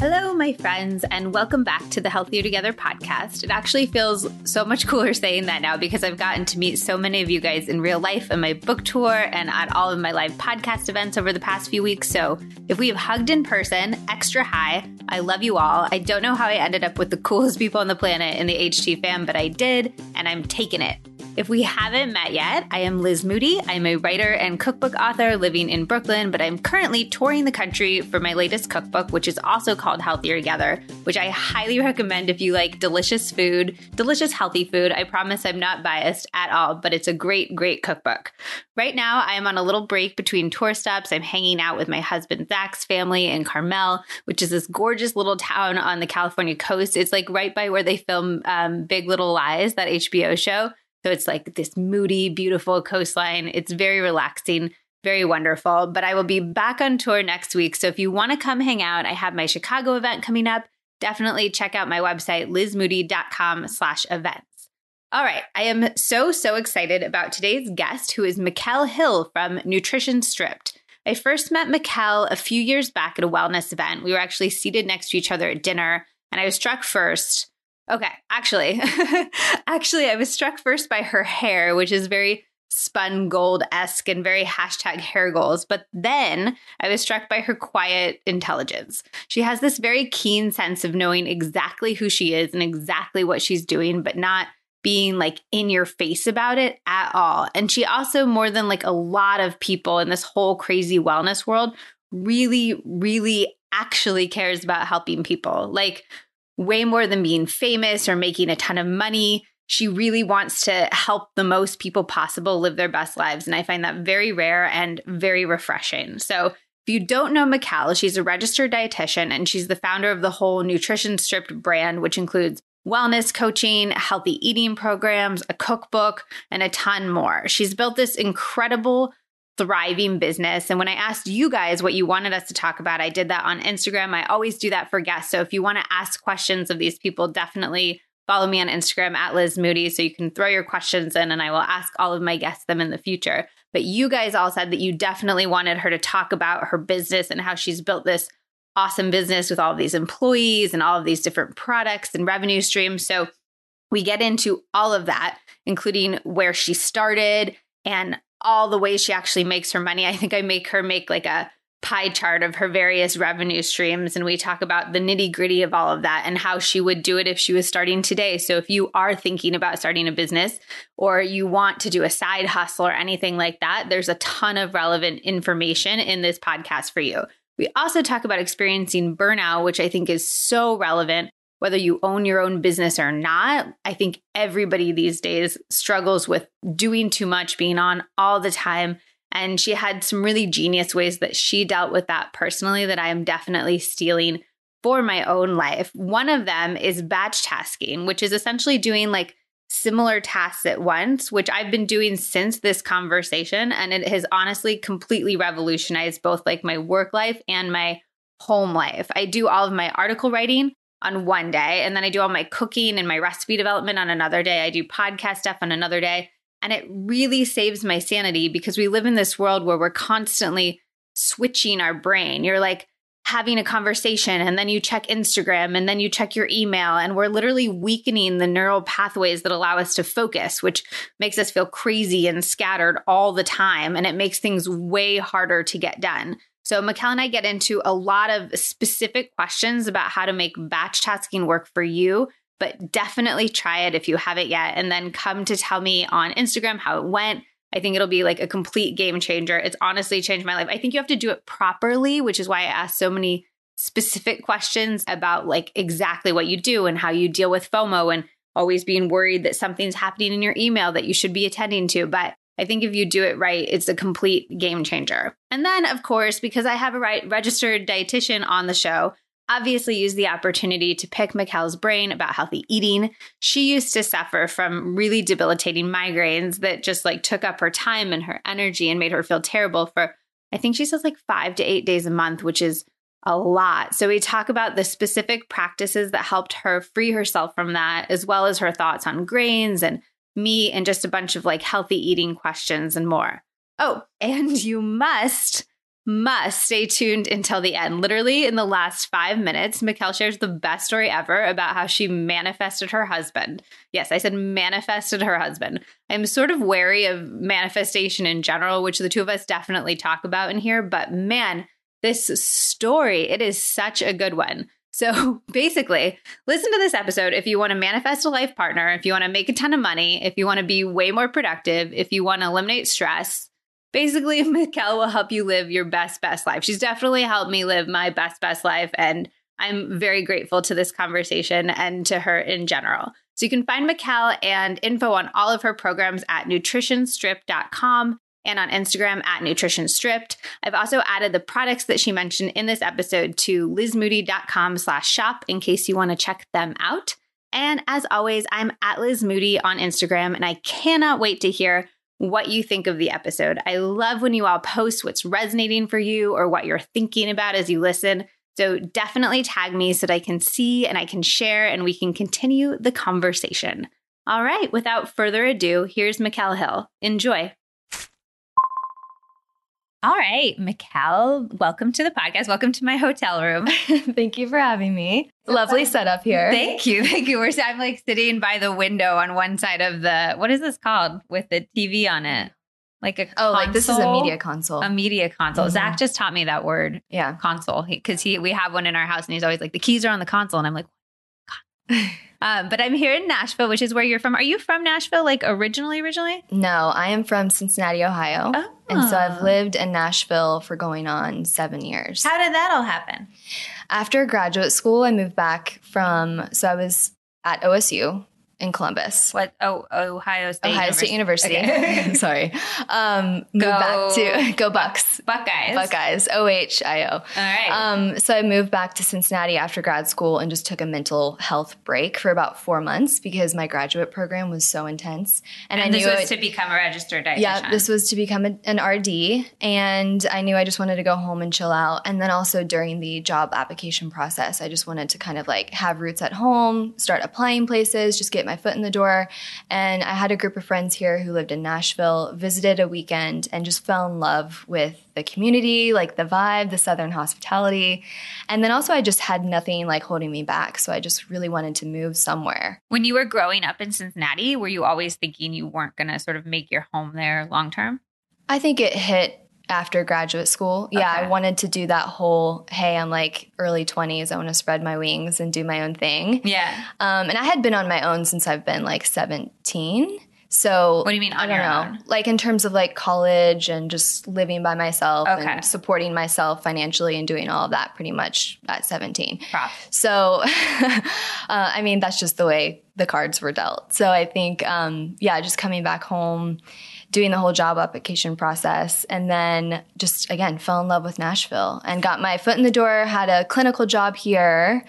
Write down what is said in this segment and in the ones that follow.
Hello, my friends, and welcome back to the Healthier Together podcast. It actually feels so much cooler saying that now because I've gotten to meet so many of you guys in real life in my book tour and at all of my live podcast events over the past few weeks. So if we have hugged in person, extra high, I love you all. I don't know how I ended up with the coolest people on the planet in the HT fam, but I did, and I'm taking it. If we haven't met yet, I am Liz Moody. I'm a writer and cookbook author living in Brooklyn, but I'm currently touring the country for my latest cookbook, which is also called Healthier Together, which I highly recommend if you like delicious food, delicious healthy food. I promise I'm not biased at all, but it's a great, great cookbook. Right now, I am on a little break between tour stops. I'm hanging out with my husband Zach's family in Carmel, which is this gorgeous little town on the California coast. It's like right by where they film um, Big Little Lies, that HBO show. So it's like this moody, beautiful coastline. It's very relaxing, very wonderful. But I will be back on tour next week. So if you want to come hang out, I have my Chicago event coming up. Definitely check out my website, lizmoody.com slash events. All right, I am so, so excited about today's guest, who is McKel Hill from Nutrition Stripped. I first met McKel a few years back at a wellness event. We were actually seated next to each other at dinner, and I was struck first Okay, actually, actually, I was struck first by her hair, which is very spun gold esque and very hashtag hair goals. But then I was struck by her quiet intelligence. She has this very keen sense of knowing exactly who she is and exactly what she's doing, but not being like in your face about it at all. And she also, more than like a lot of people in this whole crazy wellness world, really, really actually cares about helping people. Like, way more than being famous or making a ton of money. She really wants to help the most people possible live their best lives. And I find that very rare and very refreshing. So, if you don't know McKel, she's a registered dietitian and she's the founder of the whole Nutrition Stripped brand, which includes wellness coaching, healthy eating programs, a cookbook, and a ton more. She's built this incredible thriving business. And when I asked you guys what you wanted us to talk about, I did that on Instagram. I always do that for guests. So if you want to ask questions of these people, definitely follow me on Instagram at Liz Moody so you can throw your questions in and I will ask all of my guests them in the future. But you guys all said that you definitely wanted her to talk about her business and how she's built this awesome business with all these employees and all of these different products and revenue streams. So we get into all of that, including where she started and all the ways she actually makes her money. I think I make her make like a pie chart of her various revenue streams and we talk about the nitty gritty of all of that and how she would do it if she was starting today. So if you are thinking about starting a business or you want to do a side hustle or anything like that, there's a ton of relevant information in this podcast for you. We also talk about experiencing burnout, which I think is so relevant whether you own your own business or not, I think everybody these days struggles with doing too much, being on all the time. And she had some really genius ways that she dealt with that personally that I am definitely stealing for my own life. One of them is batch tasking, which is essentially doing like similar tasks at once, which I've been doing since this conversation. And it has honestly completely revolutionized both like my work life and my home life. I do all of my article writing on one day. And then I do all my cooking and my recipe development on another day. I do podcast stuff on another day. And it really saves my sanity because we live in this world where we're constantly switching our brain. You're like having a conversation and then you check Instagram and then you check your email. And we're literally weakening the neural pathways that allow us to focus, which makes us feel crazy and scattered all the time. And it makes things way harder to get done. So, McKel and I get into a lot of specific questions about how to make batch tasking work for you, but definitely try it if you haven't yet. And then come to tell me on Instagram how it went. I think it'll be like a complete game changer. It's honestly changed my life. I think you have to do it properly, which is why I ask so many specific questions about like exactly what you do and how you deal with FOMO and always being worried that something's happening in your email that you should be attending to. But I think if you do it right, it's a complete game changer. And then, of course, because I have a right registered dietitian on the show, obviously use the opportunity to pick McKel's brain about healthy eating. She used to suffer from really debilitating migraines that just like took up her time and her energy and made her feel terrible for I think she says like 5 to 8 days a month, which is a lot. So we talk about the specific practices that helped her free herself from that as well as her thoughts on grains and me and just a bunch of like healthy eating questions and more. Oh, and you must must stay tuned until the end. Literally, in the last five minutes, McKel shares the best story ever about how she manifested her husband. Yes, I said manifested her husband. I'm sort of wary of manifestation in general, which the two of us definitely talk about in here, but man, this story, it is such a good one. So basically, listen to this episode if you want to manifest a life partner, if you want to make a ton of money, if you want to be way more productive, if you want to eliminate stress. Basically, McKel will help you live your best, best life. She's definitely helped me live my best, best life. And I'm very grateful to this conversation and to her in general. So you can find McKel and info on all of her programs at nutritionstripped.com and on Instagram at Nutrition Stripped. I've also added the products that she mentioned in this episode to lizmoody.com slash shop in case you want to check them out. And as always, I'm at Liz Moody on Instagram, and I cannot wait to hear what you think of the episode. I love when you all post what's resonating for you or what you're thinking about as you listen. So definitely tag me so that I can see and I can share and we can continue the conversation. All right, without further ado, here's McKel Hill. Enjoy. All right, McKel, welcome to the podcast. Welcome to my hotel room. Thank you for having me. Lovely setup here. Thank you. Thank you. We're, I'm like sitting by the window on one side of the, what is this called with the TV on it? Like a oh, like this is a media console. A media console. Mm-hmm. Zach just taught me that word. Yeah, console. Because he, he, we have one in our house, and he's always like, the keys are on the console, and I'm like, um, but I'm here in Nashville, which is where you're from. Are you from Nashville, like originally? Originally? No, I am from Cincinnati, Ohio, oh. and so I've lived in Nashville for going on seven years. How did that all happen? After graduate school, I moved back from. So I was at OSU in Columbus. What? Oh, Ohio State. Ohio State University. Okay. Sorry. Um, moved go, back to go Bucks. Buckeyes. Buckeyes. O H I O. All right. Um, so I moved back to Cincinnati after grad school and just took a mental health break for about four months because my graduate program was so intense. And, and I knew this was to become a registered dietitian. Yeah, this was to become a, an RD, and I knew I just wanted to go home and chill out. And then also during the job application process, I just wanted to kind of like have roots at home, start applying places, just get my foot in the door. And I had a group of friends here who lived in Nashville, visited a weekend, and just fell in love with the community, like the vibe, the Southern hospitality. And then also, I just had nothing like holding me back. So I just really wanted to move somewhere. When you were growing up in Cincinnati, were you always thinking you weren't going to sort of make your home there long term? I think it hit after graduate school. Yeah, okay. I wanted to do that whole, hey, I'm like early 20s. I want to spread my wings and do my own thing. Yeah. Um, and I had been on my own since I've been like 17. So what do you mean? I don't know. Own? Like in terms of like college and just living by myself okay. and supporting myself financially and doing all of that pretty much at 17. Props. So, uh, I mean, that's just the way the cards were dealt. So I think, um, yeah, just coming back home doing the whole job application process and then just again fell in love with Nashville and got my foot in the door, had a clinical job here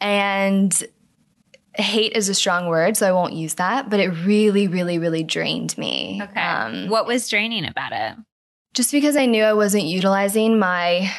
and hate is a strong word, so I won't use that, but it really, really, really drained me. Okay. Um, what was draining about it? Just because I knew I wasn't utilizing my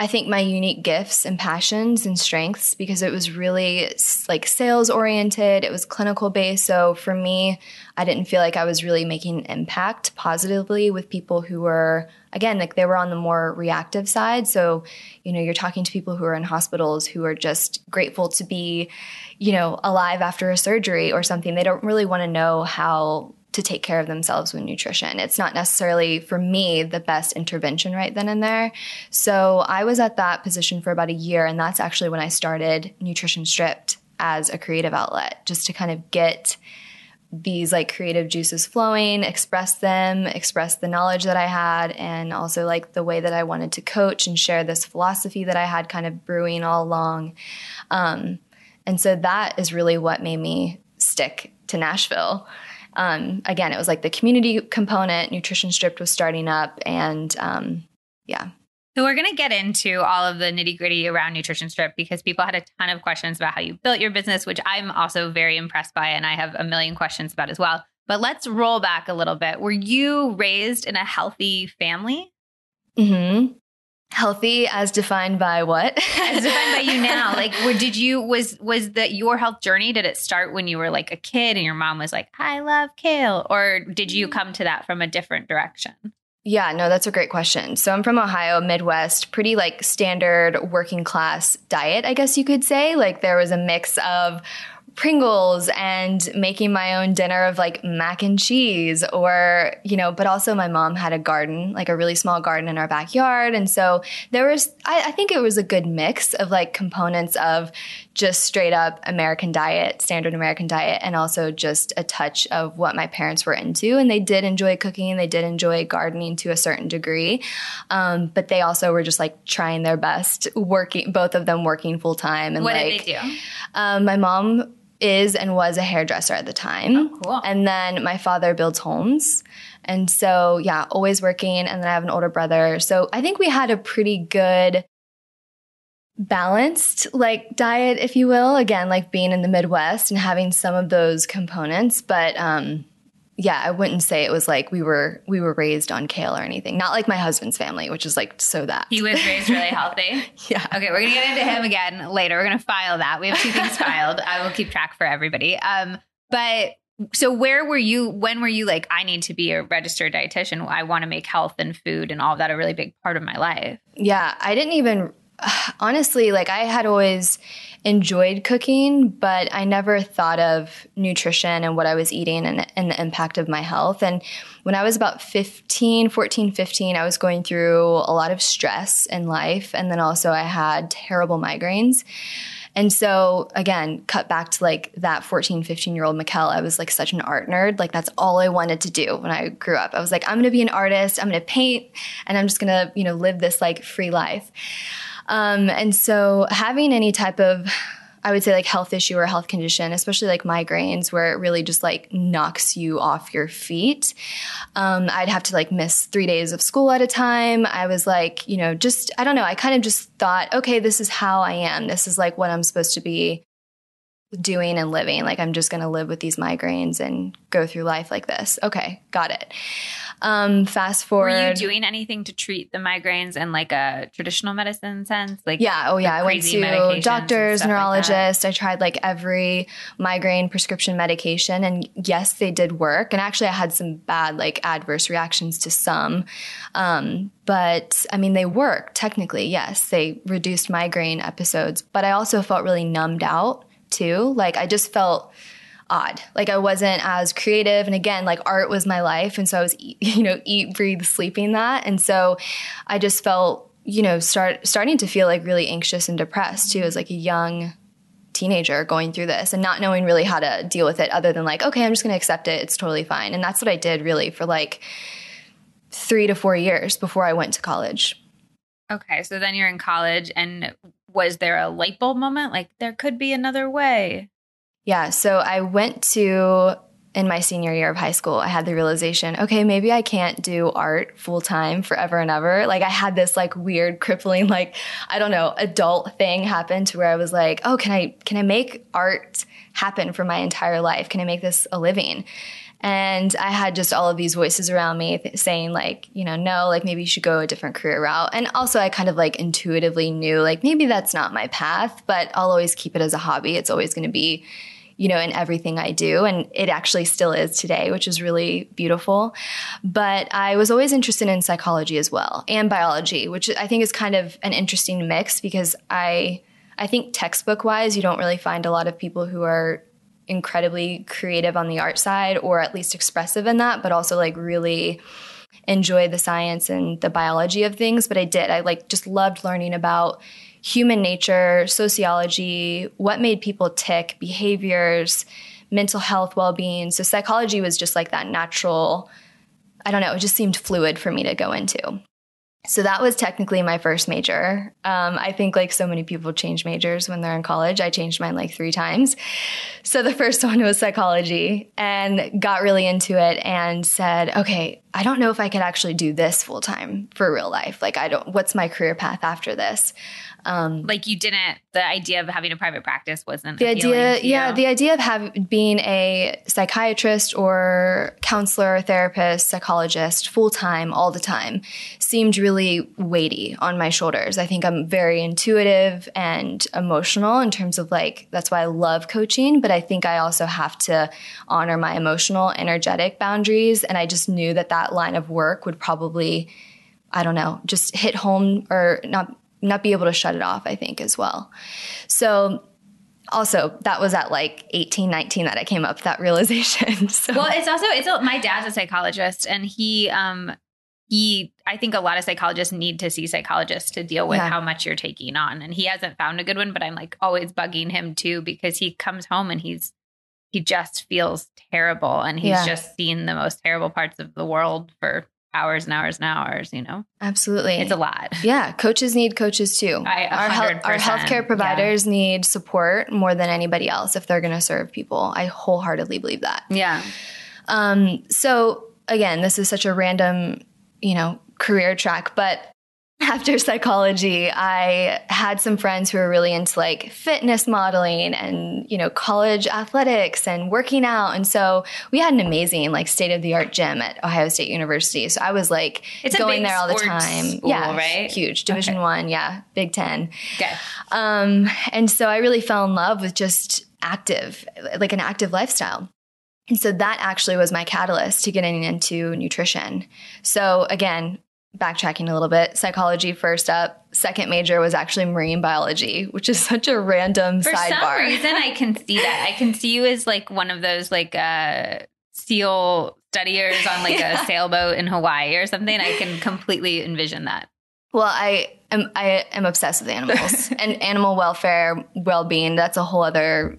I think my unique gifts and passions and strengths because it was really like sales oriented, it was clinical based. So for me, I didn't feel like I was really making an impact positively with people who were again like they were on the more reactive side. So, you know, you're talking to people who are in hospitals who are just grateful to be, you know, alive after a surgery or something. They don't really want to know how to take care of themselves with nutrition. It's not necessarily for me the best intervention right then and there. So I was at that position for about a year, and that's actually when I started Nutrition Stripped as a creative outlet, just to kind of get these like creative juices flowing, express them, express the knowledge that I had, and also like the way that I wanted to coach and share this philosophy that I had kind of brewing all along. Um, and so that is really what made me stick to Nashville um, again, it was like the community component. Nutrition Stripped was starting up, and um, yeah. So we're going to get into all of the nitty gritty around Nutrition Stripped because people had a ton of questions about how you built your business, which I'm also very impressed by, and I have a million questions about as well. But let's roll back a little bit. Were you raised in a healthy family? Hmm. Healthy as defined by what? as defined by you now. Like, where did you was was that your health journey? Did it start when you were like a kid and your mom was like, "I love kale," or did you mm. come to that from a different direction? Yeah, no, that's a great question. So I'm from Ohio, Midwest, pretty like standard working class diet, I guess you could say. Like there was a mix of Pringles and making my own dinner of like mac and cheese or, you know, but also my mom had a garden, like a really small garden in our backyard. And so there was, I, I think it was a good mix of like components of just straight up American diet, standard American diet, and also just a touch of what my parents were into. And they did enjoy cooking, and they did enjoy gardening to a certain degree. Um, but they also were just like trying their best, working, both of them working full time. And what like, did they do? Um, my mom is and was a hairdresser at the time. Oh, cool. And then my father builds homes. And so, yeah, always working. And then I have an older brother. So I think we had a pretty good balanced like diet if you will again like being in the midwest and having some of those components but um yeah, I wouldn't say it was like we were we were raised on kale or anything. Not like my husband's family, which is like so that. He was raised really healthy. yeah. Okay, we're gonna get into him again later. We're gonna file that. We have two things filed. I will keep track for everybody. Um, but so where were you when were you like i need to be a registered dietitian i want to make health and food and all of that a really big part of my life yeah i didn't even honestly like i had always enjoyed cooking, but I never thought of nutrition and what I was eating and, and, the impact of my health. And when I was about 15, 14, 15, I was going through a lot of stress in life. And then also I had terrible migraines. And so again, cut back to like that 14, 15 year old McKel, I was like such an art nerd. Like that's all I wanted to do when I grew up. I was like, I'm going to be an artist. I'm going to paint and I'm just going to, you know, live this like free life. Um, and so having any type of I would say like health issue or health condition, especially like migraines, where it really just like knocks you off your feet. Um, I'd have to like miss three days of school at a time. I was like, you know, just, I don't know. I kind of just thought, okay, this is how I am. This is like what I'm supposed to be doing and living. Like I'm just going to live with these migraines and go through life like this. Okay, got it. Um, fast forward. Were you doing anything to treat the migraines in like a traditional medicine sense? Like yeah, oh yeah, I went to doctors, neurologists. Like I tried like every migraine prescription medication, and yes, they did work. And actually, I had some bad like adverse reactions to some. Um, but I mean, they worked technically. Yes, they reduced migraine episodes, but I also felt really numbed out too. Like I just felt odd. Like I wasn't as creative. And again, like art was my life. And so I was, you know, eat, breathe, sleeping that. And so I just felt, you know, start starting to feel like really anxious and depressed too as like a young teenager going through this and not knowing really how to deal with it other than like, okay, I'm just going to accept it. It's totally fine. And that's what I did really for like three to four years before I went to college. Okay. So then you're in college and was there a light bulb moment? Like there could be another way. Yeah. So I went to, in my senior year of high school, I had the realization, okay, maybe I can't do art full time forever and ever. Like I had this like weird crippling, like, I don't know, adult thing happen to where I was like, oh, can I, can I make art happen for my entire life? Can I make this a living? And I had just all of these voices around me th- saying, like, you know, no, like maybe you should go a different career route. And also, I kind of like intuitively knew, like, maybe that's not my path, but I'll always keep it as a hobby. It's always going to be, you know, in everything I do. And it actually still is today, which is really beautiful. But I was always interested in psychology as well and biology, which I think is kind of an interesting mix because I. I think textbook wise, you don't really find a lot of people who are incredibly creative on the art side or at least expressive in that, but also like really enjoy the science and the biology of things. But I did. I like just loved learning about human nature, sociology, what made people tick, behaviors, mental health, well being. So psychology was just like that natural, I don't know, it just seemed fluid for me to go into. So that was technically my first major. Um, I think like so many people change majors when they're in college. I changed mine like three times. So the first one was psychology and got really into it and said, okay, I don't know if I could actually do this full time for real life. Like, I don't, what's my career path after this? Um, like you didn't, the idea of having a private practice wasn't the idea. Yeah. The idea of having, being a psychiatrist or counselor, therapist, psychologist full time all the time seemed really weighty on my shoulders. I think I'm very intuitive and emotional in terms of like, that's why I love coaching, but I think I also have to honor my emotional, energetic boundaries. And I just knew that that that line of work would probably, I don't know, just hit home or not not be able to shut it off, I think, as well. So also that was at like 18 19 that i came up with that realization so. well it's also it's a, my dad's a psychologist and he um he i think a lot of psychologists need to see psychologists to deal with yeah. how much you're taking on and he hasn't found a good one but i'm like always bugging him too because he comes home and he's he just feels terrible and he's yeah. just seen the most terrible parts of the world for hours and hours and hours, you know? Absolutely. It's a lot. Yeah. Coaches need coaches too. I, our, health, our healthcare providers yeah. need support more than anybody else if they're going to serve people. I wholeheartedly believe that. Yeah. Um, so again, this is such a random, you know, career track, but after psychology, I had some friends who were really into like fitness modeling and, you know, college athletics and working out. And so we had an amazing, like, state of the art gym at Ohio State University. So I was like it's going there all the time. School, yeah. Right. Huge. Division okay. one. Yeah. Big 10. Okay. Um, and so I really fell in love with just active, like an active lifestyle. And so that actually was my catalyst to getting into nutrition. So again, backtracking a little bit, psychology first up. Second major was actually marine biology, which is such a random For sidebar. For some reason, I can see that. I can see you as like one of those like uh, seal studiers on like yeah. a sailboat in Hawaii or something. I can completely envision that. Well, I am I am obsessed with animals and animal welfare, well-being. That's a whole other,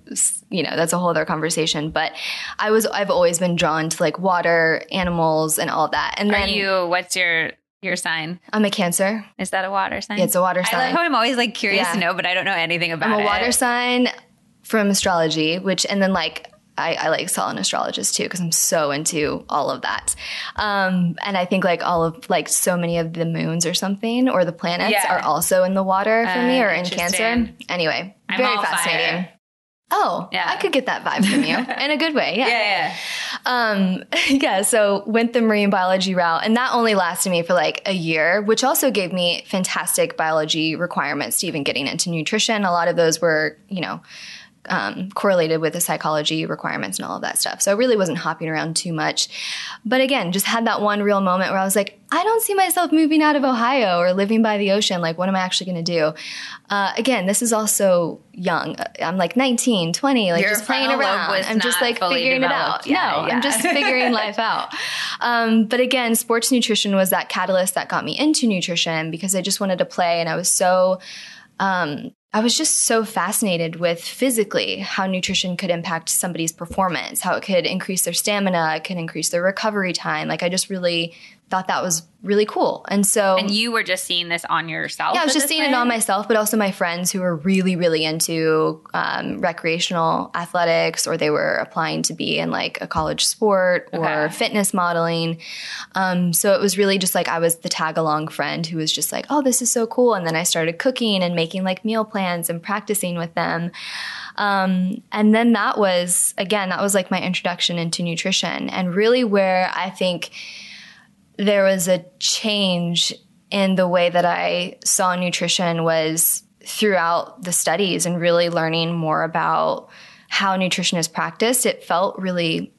you know, that's a whole other conversation. But I was I've always been drawn to like water, animals, and all that. And are then, you? What's your your sign? I'm a Cancer. Is that a water sign? Yeah, it's a water sign. I love how I'm always like curious yeah. to know, but I don't know anything about it. I'm a water sign from astrology, which and then like I, I like saw an astrologist too because I'm so into all of that. Um, and I think like all of like so many of the moons or something or the planets yeah. are also in the water for uh, me or in Cancer. Anyway, I'm very fascinating. Fire. Oh, yeah. I could get that vibe from you in a good way. Yeah. Yeah. Yeah. Um, yeah. So went the marine biology route and that only lasted me for like a year, which also gave me fantastic biology requirements to even getting into nutrition. A lot of those were, you know, um, correlated with the psychology requirements and all of that stuff. So I really wasn't hopping around too much. But again, just had that one real moment where I was like, I don't see myself moving out of Ohio or living by the ocean. Like, what am I actually going to do? Uh, again, this is also young. I'm like 19, 20, like Your just playing around. I'm just like figuring it out. Yeah, no, yeah. I'm just figuring life out. Um, but again, sports nutrition was that catalyst that got me into nutrition because I just wanted to play and I was so um, I was just so fascinated with physically how nutrition could impact somebody's performance, how it could increase their stamina, it could increase their recovery time. Like I just really thought that was really cool. And so And you were just seeing this on yourself? Yeah, I was just seeing point? it on myself, but also my friends who were really, really into um, recreational athletics or they were applying to be in like a college sport or okay. fitness modeling. Um, so it was really just like I was the tag along friend who was just like, oh, this is so cool. And then I started cooking and making like meal plans and practicing with them. Um, and then that was, again, that was like my introduction into nutrition and really where I think there was a change in the way that I saw nutrition was throughout the studies and really learning more about how nutrition is practiced. It felt really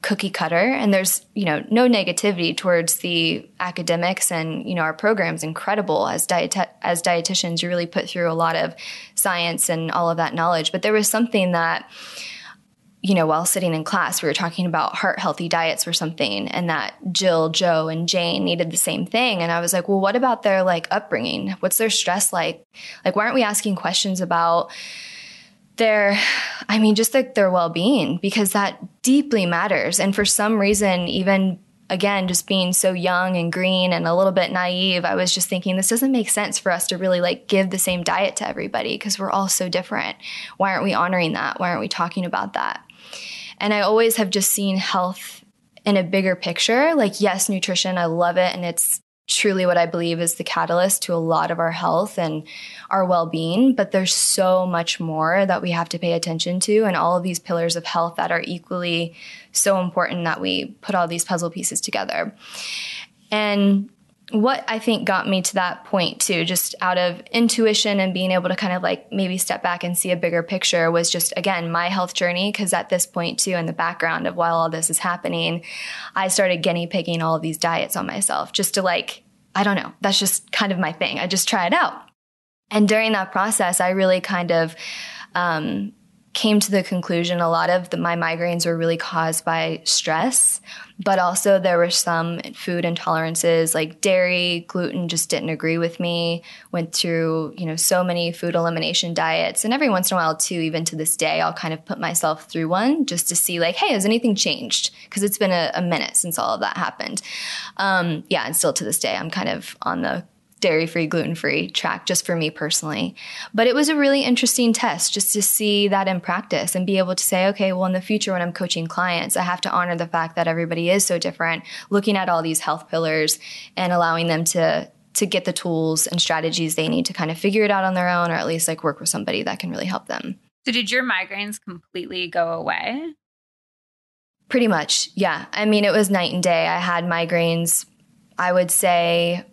cookie cutter and there's you know no negativity towards the academics and you know our program's incredible as diet as dietitians you really put through a lot of science and all of that knowledge but there was something that you know, while sitting in class, we were talking about heart healthy diets or something, and that Jill, Joe, and Jane needed the same thing. And I was like, well, what about their like upbringing? What's their stress like? Like, why aren't we asking questions about their, I mean, just like their well being? Because that deeply matters. And for some reason, even again, just being so young and green and a little bit naive, I was just thinking this doesn't make sense for us to really like give the same diet to everybody because we're all so different. Why aren't we honoring that? Why aren't we talking about that? And I always have just seen health in a bigger picture. Like, yes, nutrition, I love it. And it's truly what I believe is the catalyst to a lot of our health and our well being. But there's so much more that we have to pay attention to, and all of these pillars of health that are equally so important that we put all these puzzle pieces together. And what I think got me to that point too, just out of intuition and being able to kind of like maybe step back and see a bigger picture was just again my health journey. Cause at this point too, in the background of while all this is happening, I started guinea pigging all of these diets on myself just to like, I don't know, that's just kind of my thing. I just try it out. And during that process, I really kind of, um, came to the conclusion a lot of the, my migraines were really caused by stress, but also there were some food intolerances like dairy, gluten just didn't agree with me. Went through, you know, so many food elimination diets. And every once in a while, too, even to this day, I'll kind of put myself through one just to see, like, hey, has anything changed? Because it's been a, a, minute since all of that happened. Um, yeah, and still to this day, I'm kind of on the dairy free, gluten free track just for me personally. But it was a really interesting test just to see that in practice and be able to say, okay, well, in the future when I'm coaching clients, I have to honor the fact that everybody is so different, looking at all these health pillars and allowing them to to get the tools and strategies they need to kind of figure it out on their own or at least like work with somebody that can really help them. So did your migraines completely go away? Pretty much. Yeah. I mean, it was night and day. I had migraines I would say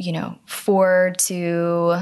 you know, four to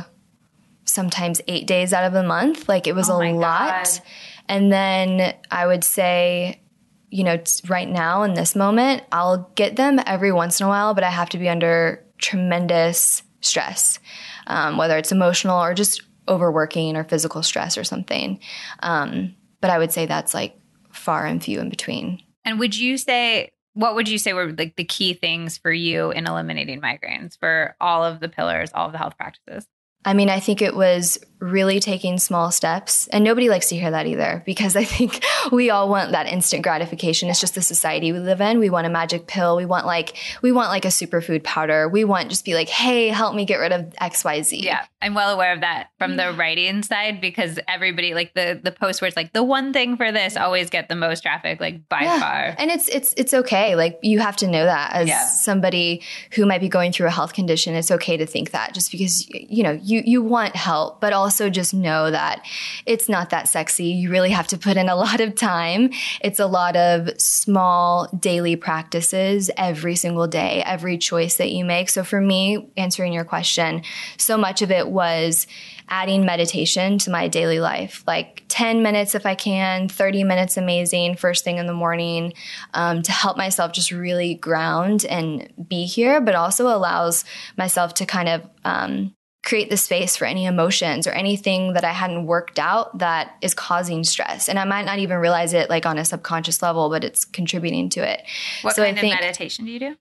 sometimes eight days out of the month. Like it was oh a lot. God. And then I would say, you know, right now in this moment, I'll get them every once in a while, but I have to be under tremendous stress, um, whether it's emotional or just overworking or physical stress or something. Um, but I would say that's like far and few in between. And would you say what would you say were like the key things for you in eliminating migraines for all of the pillars, all of the health practices? I mean, I think it was really taking small steps. And nobody likes to hear that either because I think we all want that instant gratification. It's just the society we live in. We want a magic pill. We want like, we want like a superfood powder. We want just be like, hey, help me get rid of XYZ. Yeah. I'm well aware of that from the mm. writing side because everybody like the the post where it's like the one thing for this always get the most traffic, like by yeah. far. And it's it's it's okay. Like you have to know that as yeah. somebody who might be going through a health condition, it's okay to think that just because you know, you you want help, but also also just know that it's not that sexy. You really have to put in a lot of time. It's a lot of small daily practices every single day, every choice that you make. So for me, answering your question, so much of it was adding meditation to my daily life, like 10 minutes if I can, 30 minutes amazing, first thing in the morning, um, to help myself just really ground and be here, but also allows myself to kind of um, create the space for any emotions or anything that I hadn't worked out that is causing stress. And I might not even realize it like on a subconscious level, but it's contributing to it. What so kind I think, of meditation do you do?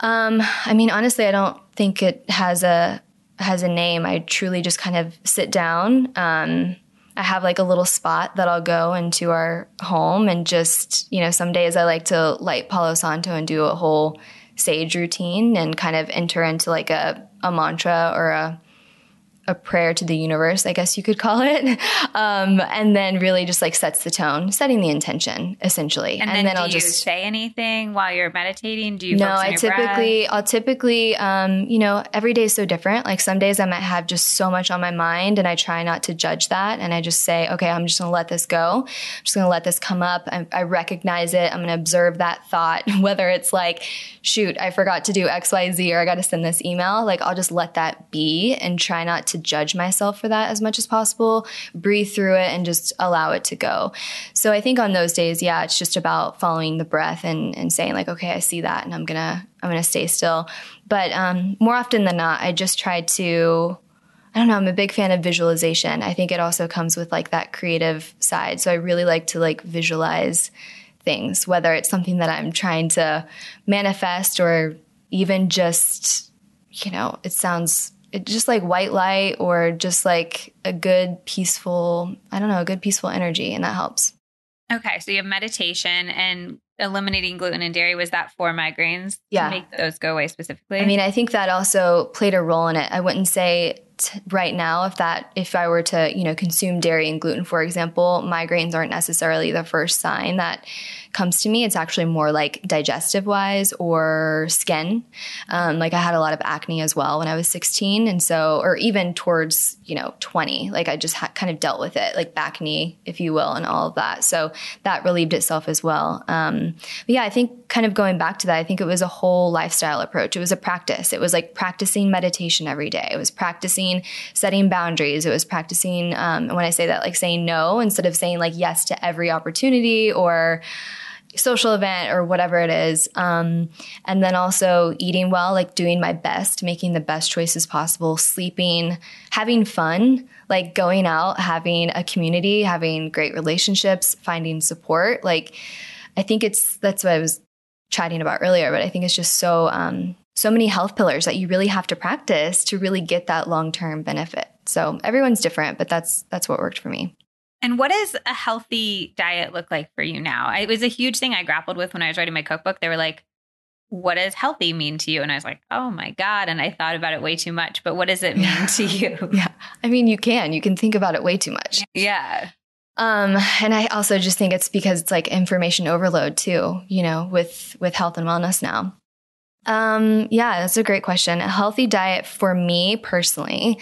Um, I mean, honestly, I don't think it has a has a name. I truly just kind of sit down. Um, I have like a little spot that I'll go into our home and just, you know, some days I like to light Palo Santo and do a whole sage routine and kind of enter into like a, a mantra or a a prayer to the universe, I guess you could call it. Um, and then really just like sets the tone, setting the intention essentially. And, and then, then I'll just say anything while you're meditating. Do you? No, I typically, breath? I'll typically, um, you know, every day is so different. Like some days I might have just so much on my mind and I try not to judge that. And I just say, okay, I'm just going to let this go. I'm just going to let this come up. I, I recognize it. I'm going to observe that thought, whether it's like, shoot, I forgot to do X, Y, Z, or I got to send this email. Like I'll just let that be and try not to judge myself for that as much as possible, breathe through it and just allow it to go. So I think on those days, yeah, it's just about following the breath and, and saying like, okay, I see that and I'm gonna, I'm gonna stay still. But um, more often than not, I just try to, I don't know, I'm a big fan of visualization. I think it also comes with like that creative side. So I really like to like visualize things, whether it's something that I'm trying to manifest or even just, you know, it sounds just like white light or just like a good peaceful i don't know a good peaceful energy and that helps. Okay so you have meditation and eliminating gluten and dairy. Was that for migraines yeah. make those go away specifically? I mean i think that also played a role in it. I wouldn't say t- right now if that if i were to you know consume dairy and gluten for example migraines aren't necessarily the first sign that comes to me, it's actually more like digestive wise or skin. Um, like I had a lot of acne as well when I was 16. And so, or even towards, you know, 20, like I just kind of dealt with it, like back knee, if you will, and all of that. So that relieved itself as well. Um, but yeah, I think kind of going back to that, I think it was a whole lifestyle approach. It was a practice. It was like practicing meditation every day. It was practicing setting boundaries. It was practicing, um, when I say that, like saying no instead of saying like yes to every opportunity or social event or whatever it is. Um, and then also eating well, like doing my best, making the best choices possible, sleeping, having fun, like going out, having a community, having great relationships, finding support. Like, I think it's that's what I was chatting about earlier, but I think it's just so um, so many health pillars that you really have to practice to really get that long term benefit. So everyone's different, but that's that's what worked for me. And what does a healthy diet look like for you now? It was a huge thing I grappled with when I was writing my cookbook. They were like, what does healthy mean to you? And I was like, oh my God. And I thought about it way too much. But what does it mean yeah. to you? Yeah. I mean, you can. You can think about it way too much. Yeah. Um, and I also just think it's because it's like information overload too, you know, with with health and wellness now. Um, yeah, that's a great question. A healthy diet for me personally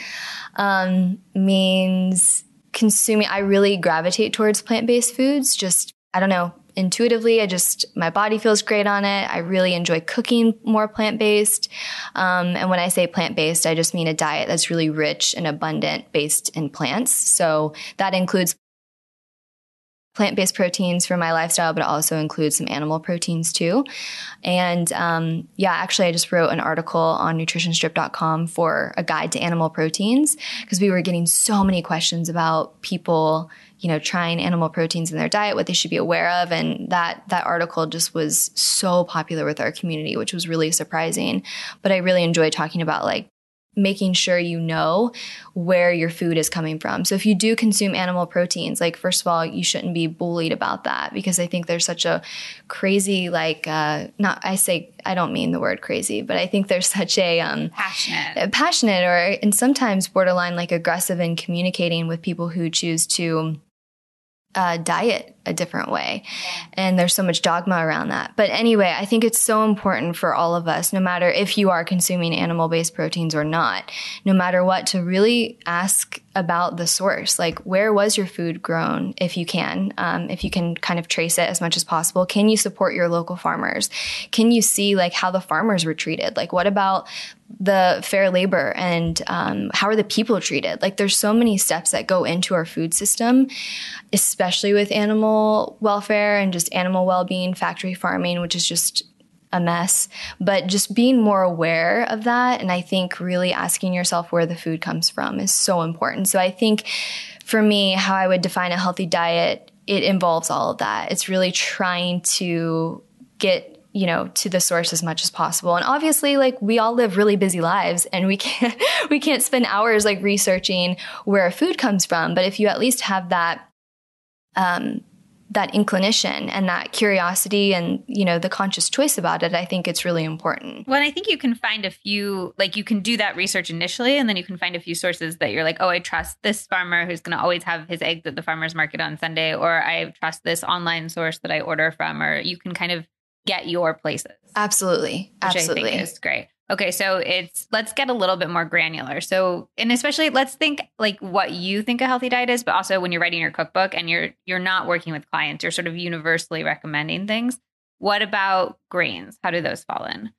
um, means consuming, I really gravitate towards plant based foods. Just, I don't know, intuitively, I just, my body feels great on it. I really enjoy cooking more plant based. Um, and when I say plant based, I just mean a diet that's really rich and abundant based in plants. So that includes plant based proteins for my lifestyle, but also includes some animal proteins too. And um, yeah, actually, I just wrote an article on nutritionstripped.com for a guide to animal proteins because we were getting so many questions about people you know trying animal proteins in their diet what they should be aware of and that that article just was so popular with our community which was really surprising but i really enjoy talking about like making sure you know where your food is coming from. So if you do consume animal proteins, like first of all, you shouldn't be bullied about that because I think there's such a crazy like uh not I say I don't mean the word crazy, but I think there's such a um passionate passionate or and sometimes borderline like aggressive in communicating with people who choose to uh, diet a different way. And there's so much dogma around that. But anyway, I think it's so important for all of us, no matter if you are consuming animal based proteins or not, no matter what, to really ask about the source. Like, where was your food grown, if you can? Um, if you can kind of trace it as much as possible. Can you support your local farmers? Can you see like how the farmers were treated? Like, what about the fair labor and um, how are the people treated? Like, there's so many steps that go into our food system, especially with animal welfare and just animal well being, factory farming, which is just a mess, but just being more aware of that. And I think really asking yourself where the food comes from is so important. So I think for me, how I would define a healthy diet, it involves all of that. It's really trying to get you know to the source as much as possible and obviously like we all live really busy lives and we can't we can't spend hours like researching where food comes from but if you at least have that um that inclination and that curiosity and you know the conscious choice about it i think it's really important. Well i think you can find a few like you can do that research initially and then you can find a few sources that you're like oh i trust this farmer who's going to always have his eggs at the farmers market on sunday or i trust this online source that i order from or you can kind of get your places. Absolutely. Absolutely i think is great Okay, so it's let's get a little bit more granular. So, and especially let's think like what you think a healthy diet is, but also when you're writing your cookbook and you're you're not working with clients, you're sort of universally recommending things. What about grains? How do those fall in?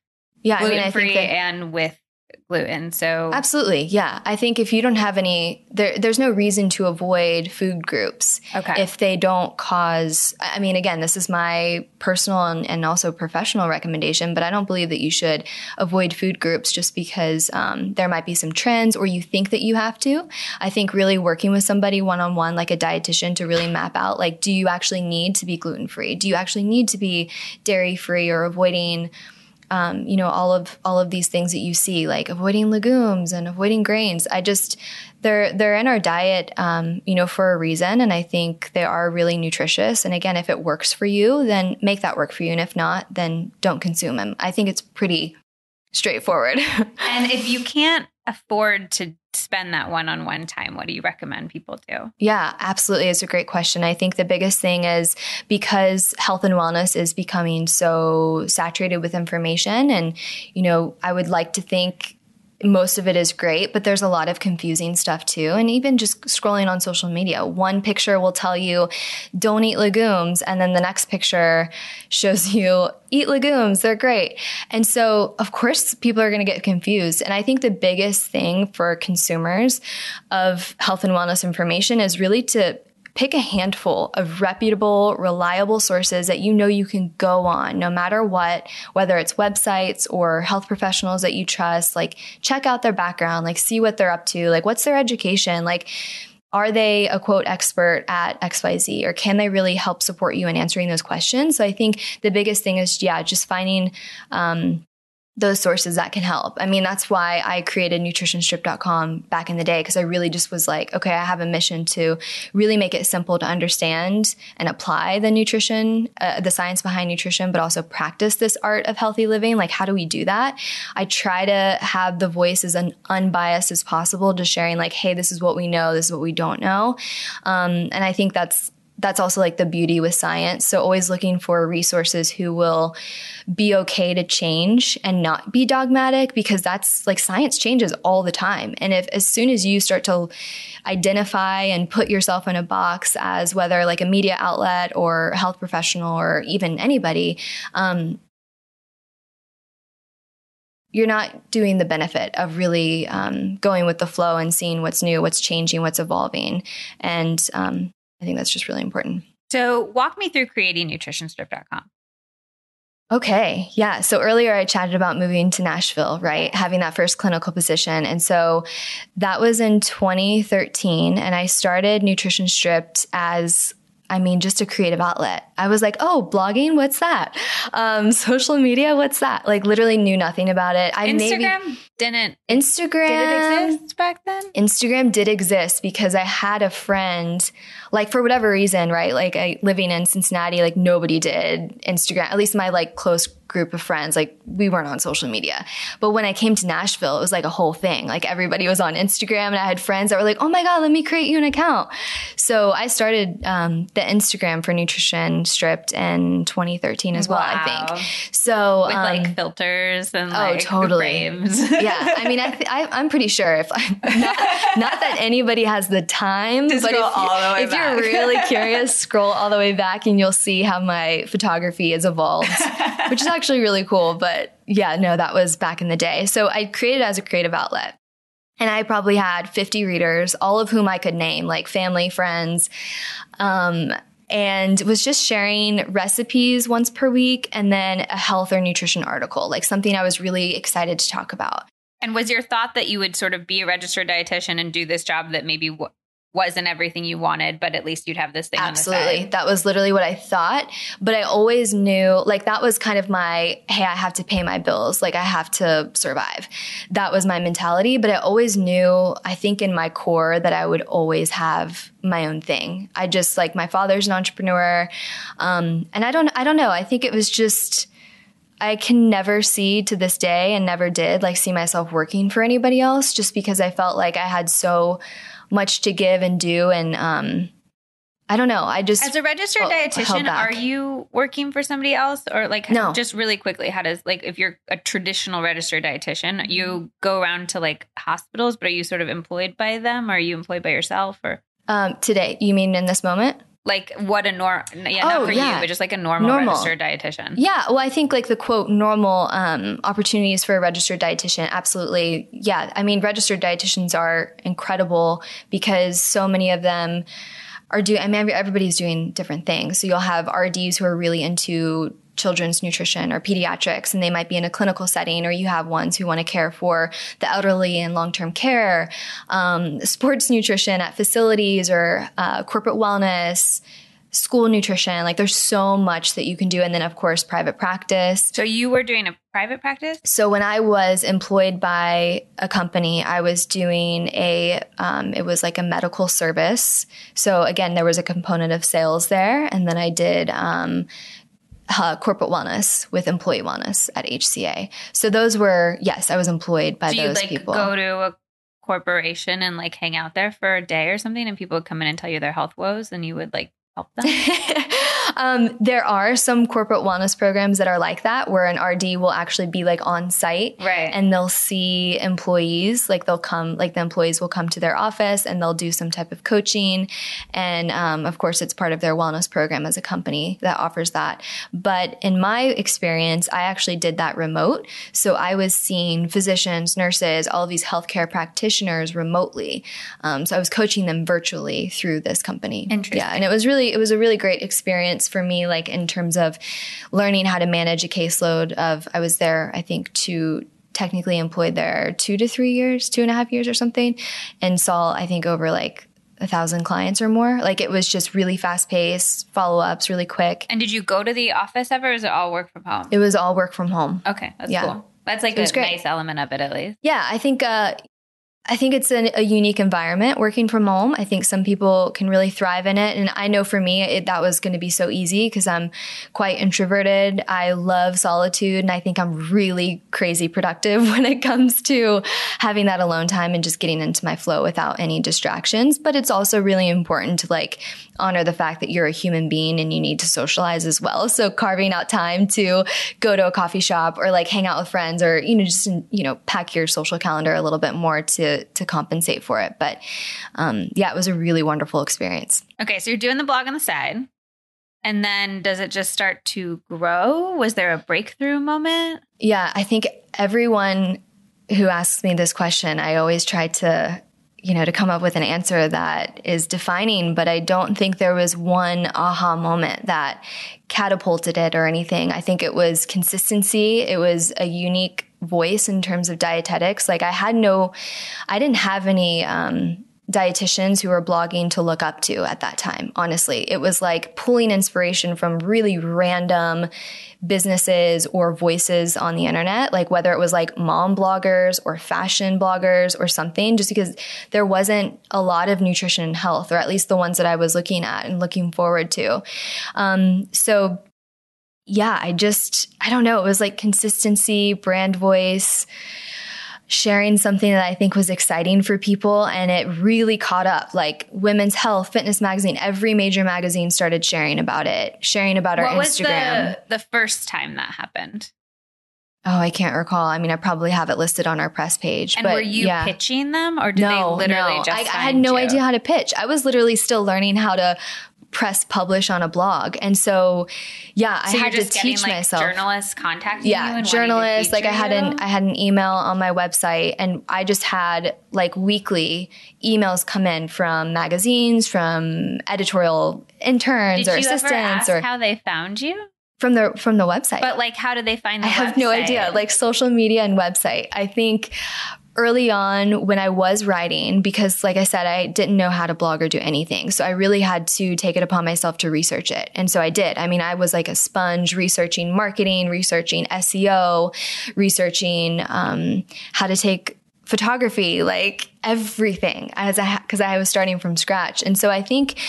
Yeah, gluten I mean, I free and with gluten. So absolutely, yeah. I think if you don't have any, there, there's no reason to avoid food groups. Okay. If they don't cause, I mean, again, this is my personal and, and also professional recommendation, but I don't believe that you should avoid food groups just because um, there might be some trends or you think that you have to. I think really working with somebody one on one, like a dietitian, to really map out, like, do you actually need to be gluten free? Do you actually need to be dairy free or avoiding? Um, you know all of all of these things that you see like avoiding legumes and avoiding grains. I just they're they're in our diet um, you know for a reason. And i think they are really nutritious. And again if it works for you then make that work for you. And if not then don't consume them. I think it's pretty straightforward. And if you can't afford to spend that one-on-one time, what do you recommend people do? Yeah, absolutely. It's a great question. I think the biggest thing is because health and wellness is becoming so saturated with information and you know, I would like to think most of it is great, but there's a lot of confusing stuff too. And even just scrolling on social media, one picture will tell you, don't eat legumes. And then the next picture shows you, eat legumes. They're great. And so, of course, people are going to get confused. And I think the biggest thing for consumers of health and wellness information is really to pick a handful of reputable, reliable sources that you know you can go on no matter what, whether it's websites or health professionals that you trust. Like, check out their background, like, see what they're up to, like, what's their education, like, are they a quote expert at XYZ or can they really help support you in answering those questions? So I think the biggest thing is, yeah, just finding, um, those sources that can help. I mean, that's why I created nutritionstripped.com back in the day because I really just was like, okay, I have a mission to really make it simple to understand and apply the nutrition, uh, the science behind nutrition, but also practice this art of healthy living. Like, how do we do that? I try to have the voice as un- unbiased as possible, just sharing like, hey, this is what we know, this is what we don't know. Um, and I think that's that's also like the beauty with science. So always looking for resources who will be okay to change and not be dogmatic because that's like science changes all the time. And if as soon as you start to identify and put yourself in a box as whether like a media outlet or health professional or even anybody, um, you're not doing the benefit of really um, going with the flow and seeing what's new, what's changing, what's evolving. And um, I think that's just really important. So, walk me through creating nutritionstripped.com. Okay. Yeah. So earlier I chatted about moving to Nashville, right? Having that first clinical position. And so that was in 2013. And I started Nutrition Stripped as I mean, just a creative outlet. I was like, oh, blogging, what's that? Um, social media, what's that? Like, literally knew nothing about it. I Instagram maybe, didn't. Instagram did it exist back then. Instagram did exist because I had a friend, like for whatever reason, right? Like, I living in Cincinnati, like nobody did Instagram. At least my like close group of friends, like we weren't on social media. But when I came to Nashville, it was like a whole thing. Like everybody was on Instagram and I had friends that were like, oh my God, let me create you an account. So I started um, the Instagram for Nutrition Stripped in 20thing as well. I think. So with um, like filters and oh, like totally. frames. yeah. I mean, I th- I, am pretty sure if I'm not, not, that anybody has the time, to but if, if you're really curious, scroll all the way back and you'll see how my photography has evolved, which is actually really cool. But yeah, no, that was back in the day. So I created as a creative outlet. And I probably had 50 readers, all of whom I could name, like family, friends. Um, and was just sharing recipes once per week and then a health or nutrition article, like something I was really excited to talk about. And was your thought that you would sort of be a registered dietitian and do this job that maybe w- wasn't everything you wanted, but at least you'd have this thing Absolutely. That was literally what I thought. But I always knew, like, that was kind of my, hey, I have to pay my bills. Like, I have to survive. That was my mentality. But I always knew, I think in my core, that I would always have my own thing. I just, like, my father's an entrepreneur. Um, and I don't, I don't know. I think it was just, I can never see to this day and never did like see myself working for anybody else just because I felt like I had so much to give and do. And um, I don't know. I just as a registered dietitian, are you working for somebody else or like no. Just really quickly, how does like if you're a traditional registered dietitian, you mm-hmm. go around to like hospitals, but are you sort of employed by them? Or are you employed by yourself or? Um, today, you mean in this moment? Like what a norm yeah not oh, for yeah. you but just like a normal, normal, registered dietitian. Yeah well i think like the quote normal um, opportunities for a registered dietitian absolutely yeah. I mean registered dietitians are incredible because so many of them are doing i mean everybody's doing different things. So you'll have rds who are really into children's nutrition or pediatrics and they might be in a clinical setting or you have ones who want to care for the elderly in long-term care um, sports nutrition at facilities or uh, corporate wellness school nutrition like there's so much that you can do and then of course private practice. So you were doing a private practice? So when i was employed by a company i was doing a um, it was like a medical service. So again there was a component of sales there and then i did um, uh, corporate wellness with employee wellness at HCA. So those were yes, I was employed by Do those you like people. go to a corporation and like hang out there for a day or something, and people would come in and tell you their health woes, and you would like help them? um, there are some corporate wellness programs that are like that, where an RD will actually be like on site, Right. And they'll see employees, like they'll come, like the employees will come to their office and they'll do some type of coaching, and um, of course, it's part of their wellness program as a company that offers that. But in my experience, I actually did that remote, so I was seeing physicians, nurses, all of these healthcare practitioners remotely. Um, so I was coaching them virtually through this company. Interesting. Yeah, and it was really it was a really great experience for me like in terms of learning how to manage a caseload of i was there i think two technically employed there two to three years two and a half years or something and saw i think over like a thousand clients or more like it was just really fast paced follow-ups really quick and did you go to the office ever? Or is it all work from home? it was all work from home okay, that's Yeah. cool. That's like a great. nice element of it, at least. Yeah, I think uh, I think it's an, a unique environment working from home. I think some people can really thrive in it, and I know for me it, that was going to be so easy because I'm quite introverted. I love solitude, and I think I'm really crazy productive when it comes to having that alone time and just getting into my flow without any distractions. But it's also really important to like honor the fact that you're a human being and you need to socialize as well. So carving out time to go to a coffee shop or like hang out with friends or you know just you know pack your social calendar a little bit more to to compensate for it. But um, yeah, it was a really wonderful experience. Okay, so you're doing the blog on the side. And then does it just start to grow? Was there a breakthrough moment? Yeah, I think everyone who asks me this question, I always try to you know to come up with an answer that is defining but i don't think there was one aha moment that catapulted it or anything i think it was consistency it was a unique voice in terms of dietetics like i had no i didn't have any um dietitians who were blogging to look up to at that time honestly it was like pulling inspiration from really random businesses or voices on the internet, like whether it was like mom bloggers or fashion bloggers or something, just because there wasn't a lot of nutrition and health, or at least the ones that I was looking at and looking forward to. Um, so, yeah, I just, I don't know, it was like consistency, brand voice sharing something that I think was exciting for people and it really caught up. Like Women's Health, Fitness Magazine, every major magazine started sharing about it, sharing about our what Instagram. was the, the first time that happened? Oh, I can't recall. I mean, I probably have it listed on our press page. And but were you yeah. pitching them or did no, they literally no. just I, I had no you? idea how to pitch. I was literally still learning how to press publish on a blog. And so, yeah, So I had to teach like myself. journalists contacting you yeah, and wanting to journalists. Like I had an I had an email on my website, and I just had like weekly emails come in from magazines, from editorial interns Did or assistants, or how they found you? from the from the website. But like, how did they find? The I have no idea. Like social media and website. I think early on when I was writing, because like I said, I didn't know how to blog or do anything. So I really had to take it upon myself to research it. And so I did. I mean, I was like a sponge researching marketing, researching SEO, researching um, how to take photography, like everything as I, because I was starting from scratch. And so I think,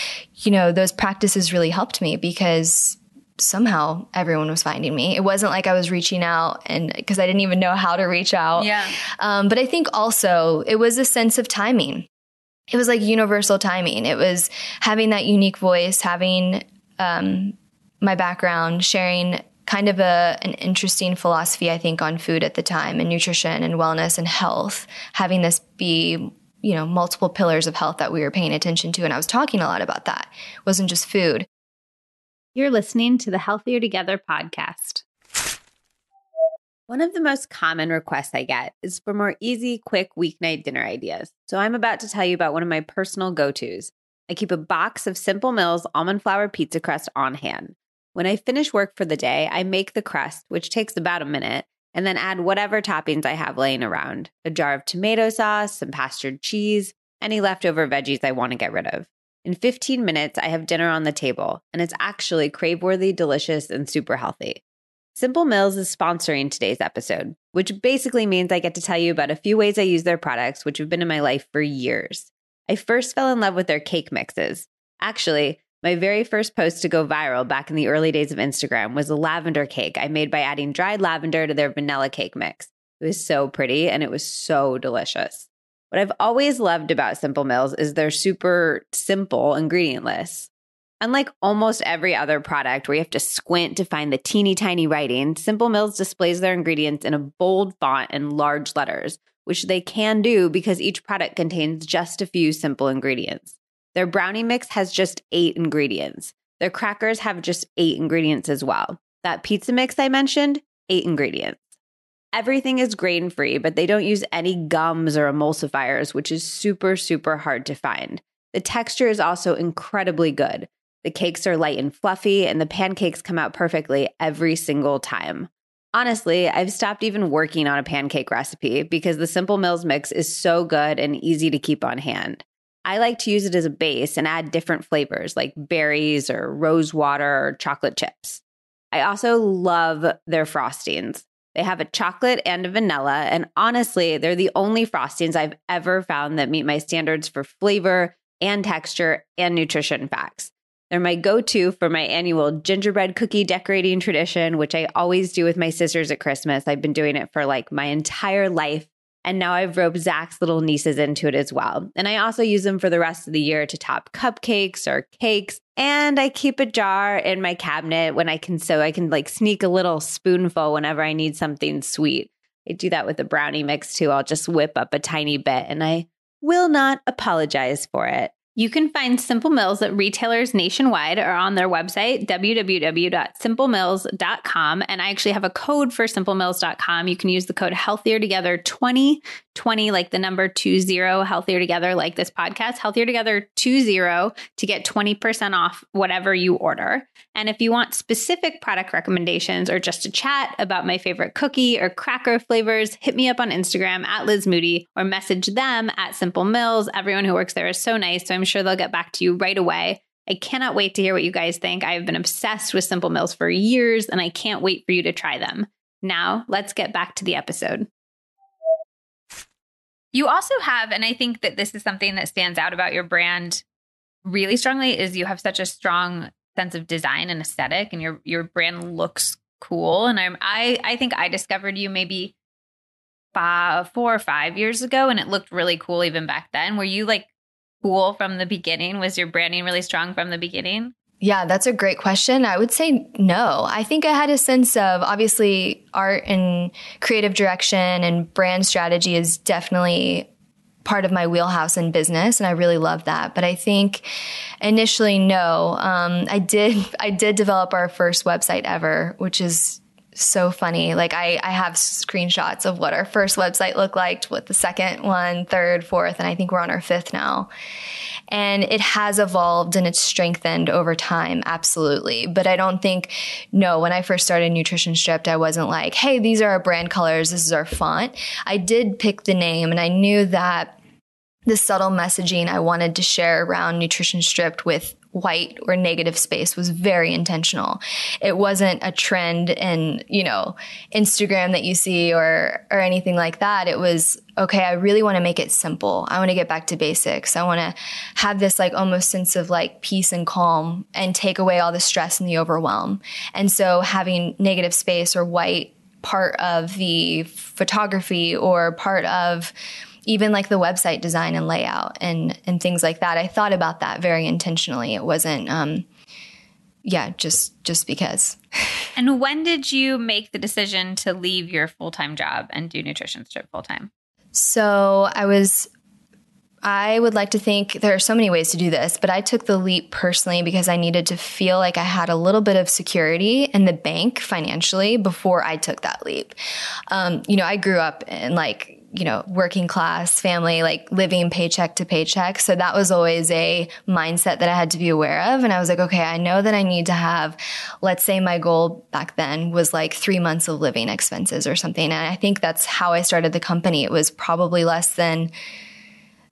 you know, those practices really helped me because somehow everyone was finding me. It wasn't like I was reaching out and because I didn't even know how to reach out. Yeah. Um, but I think also it was a sense of timing. It was like universal timing. It was having that unique voice, having um, my background, sharing kind of a an interesting philosophy, I think, on food at the time and nutrition and wellness and health. Having this be you know multiple pillars of health that we were paying attention to, and I was talking a lot about that. It wasn't just food. You're listening to the Healthier Together podcast. One of the most common requests I get is for more easy, quick weeknight dinner ideas. So I'm about to tell you about one of my personal go tos. I keep a box of Simple Mills almond flour pizza crust on hand. When I finish work for the day, I make the crust, which takes about a minute, and then add whatever toppings I have laying around a jar of tomato sauce, some pastured cheese, any leftover veggies I want to get rid of. In 15 minutes, I have dinner on the table, and it's actually crave worthy, delicious, and super healthy. Simple Mills is sponsoring today's episode, which basically means I get to tell you about a few ways I use their products, which have been in my life for years. I first fell in love with their cake mixes. Actually, My very first post to go viral back in the early days of Instagram was a lavender cake I made by adding dried lavender to their vanilla cake mix. It was so pretty and it was so delicious. What I've always loved about Simple Mills is their super simple ingredient list. Unlike almost every other product where you have to squint to find the teeny tiny writing, Simple Mills displays their ingredients in a bold font and large letters, which they can do because each product contains just a few simple ingredients. Their brownie mix has just eight ingredients. Their crackers have just eight ingredients as well. That pizza mix I mentioned, eight ingredients. Everything is grain free, but they don't use any gums or emulsifiers, which is super, super hard to find. The texture is also incredibly good. The cakes are light and fluffy, and the pancakes come out perfectly every single time. Honestly, I've stopped even working on a pancake recipe because the Simple Mills mix is so good and easy to keep on hand. I like to use it as a base and add different flavors like berries or rose water or chocolate chips. I also love their frostings. They have a chocolate and a vanilla, and honestly, they're the only frostings I've ever found that meet my standards for flavor and texture and nutrition facts. They're my go to for my annual gingerbread cookie decorating tradition, which I always do with my sisters at Christmas. I've been doing it for like my entire life. And now I've roped Zach's little nieces into it as well. And I also use them for the rest of the year to top cupcakes or cakes. And I keep a jar in my cabinet when I can, so I can like sneak a little spoonful whenever I need something sweet. I do that with the brownie mix too. I'll just whip up a tiny bit and I will not apologize for it. You can find Simple Mills at retailers nationwide or on their website, www.simplemills.com. And I actually have a code for simplemills.com. You can use the code healthier together 20, 20, like the number 20, healthier together, like this podcast, healthier together 20 to get 20% off whatever you order. And if you want specific product recommendations or just a chat about my favorite cookie or cracker flavors, hit me up on Instagram at Liz Moody or message them at Simple Mills. Everyone who works there is so nice. So I'm sure they'll get back to you right away. I cannot wait to hear what you guys think. I have been obsessed with Simple Mills for years and I can't wait for you to try them. Now, let's get back to the episode. You also have, and I think that this is something that stands out about your brand really strongly, is you have such a strong sense of design and aesthetic and your your brand looks cool and I'm I I think I discovered you maybe five, four or five years ago and it looked really cool even back then. Were you like cool from the beginning? Was your branding really strong from the beginning? Yeah, that's a great question. I would say no. I think I had a sense of obviously art and creative direction and brand strategy is definitely part of my wheelhouse in business and I really love that. But I think initially no. Um, I did I did develop our first website ever, which is so funny. Like I, I have screenshots of what our first website looked like, what the second one, third, fourth, and I think we're on our fifth now. And it has evolved and it's strengthened over time, absolutely. But I don't think, no, when I first started Nutrition Stripped, I wasn't like, hey, these are our brand colors, this is our font. I did pick the name and I knew that the subtle messaging I wanted to share around Nutrition Stripped with white or negative space was very intentional. It wasn't a trend in, you know, Instagram that you see or or anything like that. It was okay, I really want to make it simple. I want to get back to basics. I want to have this like almost sense of like peace and calm and take away all the stress and the overwhelm. And so having negative space or white part of the photography or part of even like the website design and layout and and things like that. I thought about that very intentionally. It wasn't um yeah, just just because. and when did you make the decision to leave your full-time job and do Nutrition Stripped full-time? So, I was I would like to think there are so many ways to do this, but I took the leap personally because I needed to feel like I had a little bit of security in the bank financially before I took that leap. Um, you know, I grew up in like you know, working class family, like living paycheck to paycheck. So that was always a mindset that I had to be aware of. And I was like, okay, I know that I need to have, let's say my goal back then was like three months of living expenses or something. And I think that's how I started the company. It was probably less than,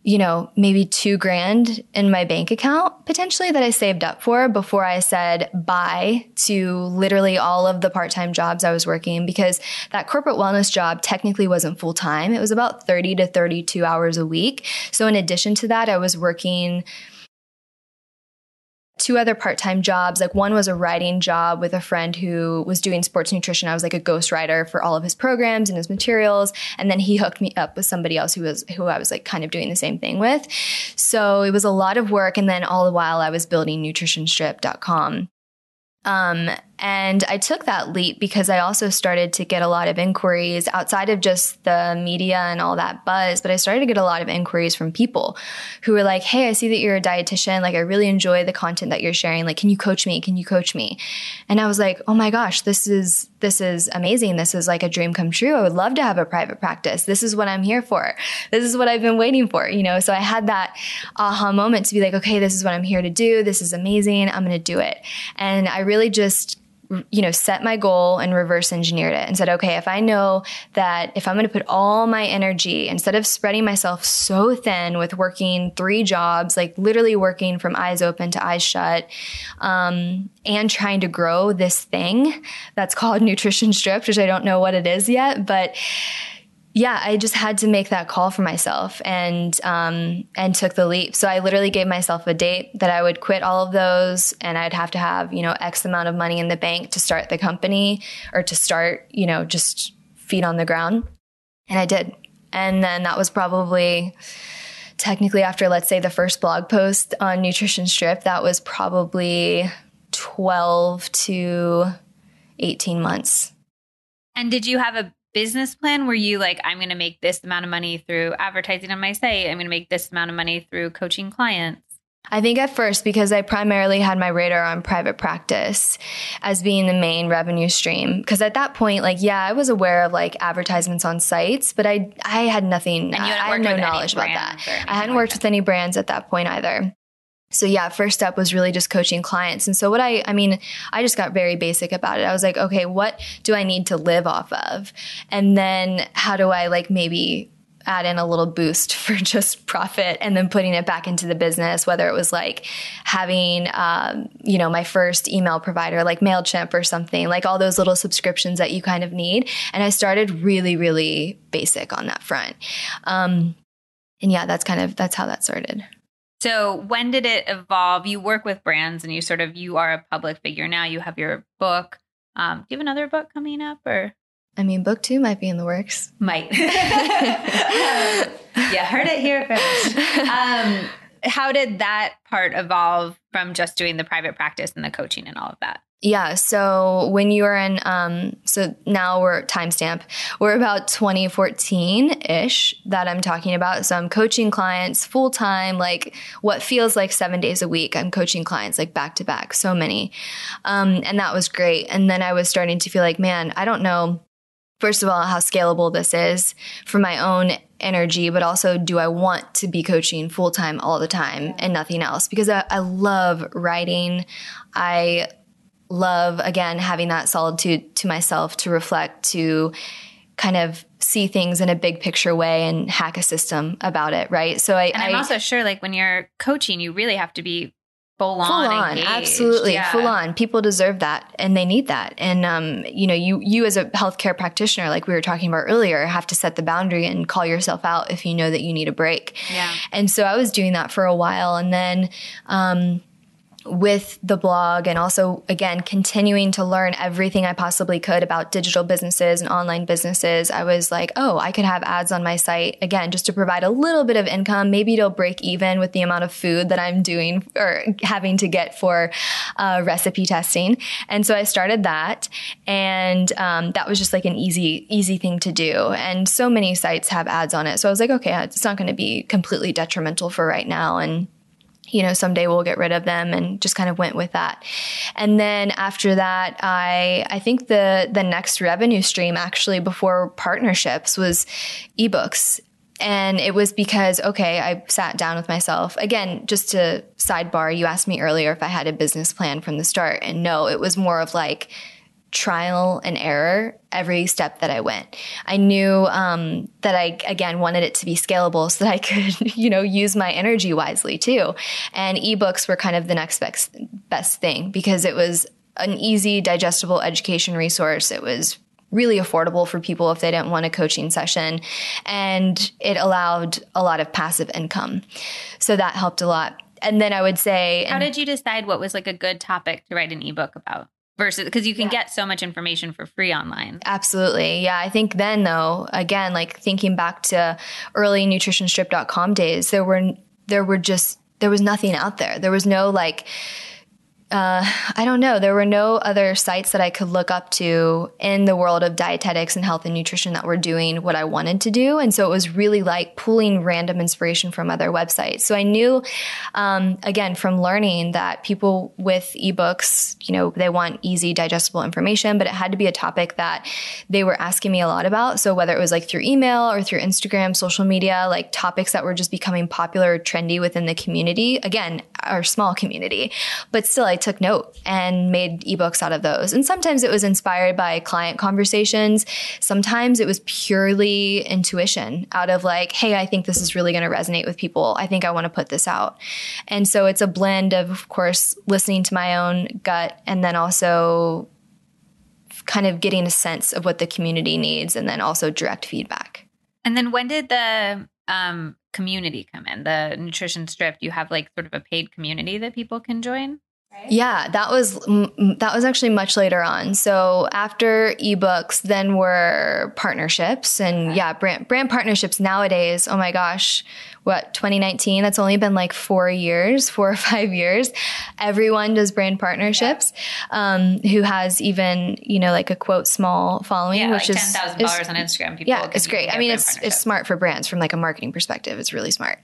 you know, maybe two grand in my bank account potentially that I saved up for before I said bye to literally all of the part time jobs I was working because that corporate wellness job technically wasn't full time. It was about 30 to 32 hours a week. So, in addition to that, I was working two other part time jobs. Like one was a writing job with a friend who was doing sports nutrition. I was like a ghostwriter for all of his programs and his materials. And then he hooked me up with somebody else who was who I was like kind of doing the same thing with. So it was a lot of work. And then all the while I was building nutritionstripped.com. Um, and I took that leap because I also started to get a lot of inquiries outside of just the media and all that buzz, but I started to get a lot of inquiries from people who were like, Hey, I see that you're a dietitian. Like, I really enjoy the content that you're sharing. Like, can you coach me? Can you coach me? And I was like, Oh my gosh, this is, this is amazing. This is like a dream come true. I would love to have a private practice. This is what I'm here for. This is what I've been waiting for, you know? So I had that aha moment to be like, okay, this is what I'm here to do. This is amazing. I'm going to do it. And I really just you know, set my goal and reverse engineered it and said, okay, if I know that if I'm going to put all my energy instead of spreading myself so thin with working three jobs, like literally working from eyes open to eyes shut, um, and trying to grow this thing that's called nutrition stripped, which I don't know what it is yet, but yeah, I just had to make that call for myself and um, and took the leap. So I literally gave myself a date that I would quit all of those, and I'd have to have you know X amount of money in the bank to start the company or to start you know just feet on the ground, and I did. And then that was probably technically after let's say the first blog post on Nutrition Stripped. That was probably twelve to eighteen months. And did you have a business plan were you like i'm going to make this amount of money through advertising on my site i'm going to make this amount of money through coaching clients I think at first, because I primarily had my radar on private practice as being the main revenue stream. Because at that point, like, yeah, I was aware of like advertisements on sites, but I I had nothing. I had no knowledge about that. I hadn't like worked that. with any brands at that point either so yeah, first step was really just coaching clients. And so what I, I mean, I just got very basic about it. I was like, okay, what do I need to live off of? And then how do I like maybe add in a little boost for just profit and then putting it back into the business, whether it was like having, um, you know, my first email provider like MailChimp or something, like all those little subscriptions that you kind of need. And I started really, really basic on that front. Um, and yeah, that's kind of, that's how that started. So when did it evolve? You work with brands and you sort of you are a public figure now. You have your book. Um, do you have another book coming up or? I mean, book two might be in the works. Might. yeah, heard it here first. Um, how did that part evolve from just doing the private practice and the coaching and all of that? Yeah. So when you were in, um, so now we're timestamp, we're about 2014 ish that I'm talking about. So I'm coaching clients full time, like what feels like seven days a week. I'm coaching clients like back to back, so many. Um, and that was great. And then I was starting to feel like, man, I don't know, first of all, how scalable this is for my own energy, but also do I want to be coaching full time all the time and nothing else? Because I, I love writing. I love again having that solitude to myself to reflect to kind of see things in a big picture way and hack a system about it right? So i and i'm I, also sure like when you're coaching you really have to be full on, full on engaged. absolutely yeah. full on. People deserve that and they need that. And um, you know you you as a healthcare practitioner like we were talking about earlier have to set the boundary and call yourself out if you know that you need a break. Yeah. And so i was doing that for a while and then um, with the blog and also again continuing to learn everything I possibly could about digital businesses and online businesses, I was like, oh, I could have ads on my site again just to provide a little bit of income. Maybe it'll break even with the amount of food that I'm doing or having to get for uh, recipe testing. And so I started that, and um, that was just like an easy easy thing to do. And so many sites have ads on it, so I was like, okay, it's not going to be completely detrimental for right now, and you know, someday we'll get rid of them and just kind of went with that. And then after that, I I think the the next revenue stream actually before partnerships was ebooks. And it was because, okay, I sat down with myself. Again, just to sidebar, you asked me earlier if I had a business plan from the start. And no, it was more of like, trial and error every step that I went. I knew um, that I again wanted it to be scalable so that I could, you know, use my energy wisely too. And ebooks were kind of the next best best thing because it was an easy, digestible education resource. It was really affordable for people if they didn't want a coaching session, and it allowed a lot of passive income. So that helped a lot. and then I would say, how did you decide what was like a good topic to write an ebook about? Versus because you can yeah. get so much information for free online. Absolutely. Yeah. I think then though, again, like thinking back to early nutritionstripped.com days, there were there were just there was nothing out there. There was no like uh, I don't know. There were no other sites that I could look up to in the world of dietetics and health and nutrition that were doing what I wanted to do. And so it was really like pulling random inspiration from other websites. So I knew, um, again, from learning that people with ebooks, you know, they want easy, digestible information, but it had to be a topic that they were asking me a lot about. So whether it was like through email or through Instagram, social media, like topics that were just becoming popular, or trendy within the community, again, our small community, but still I took note and made ebooks out of those. And sometimes it was inspired by client conversations. Sometimes it was purely intuition out of like, hey, I think this is really going to resonate with people. I think I want to put this out. And so it's a blend of, of course, listening to my own gut and then also kind of getting a sense of what the community needs and then also direct feedback. And then when did the um, community come in? The Nutrition Stripped, you have like sort of a paid community that people can join? Right? Yeah, that was that was actually much later on. So after ebooks, then were partnerships, and okay. yeah, brand brand partnerships nowadays. Oh my gosh, what 2019 that's only been like four years four or five years everyone does brand partnerships yeah. um, who has even you know like a quote small following yeah, which like is 10,000 followers on Instagram people yeah it's great I mean it's it's smart for brands from like a marketing perspective it's really smart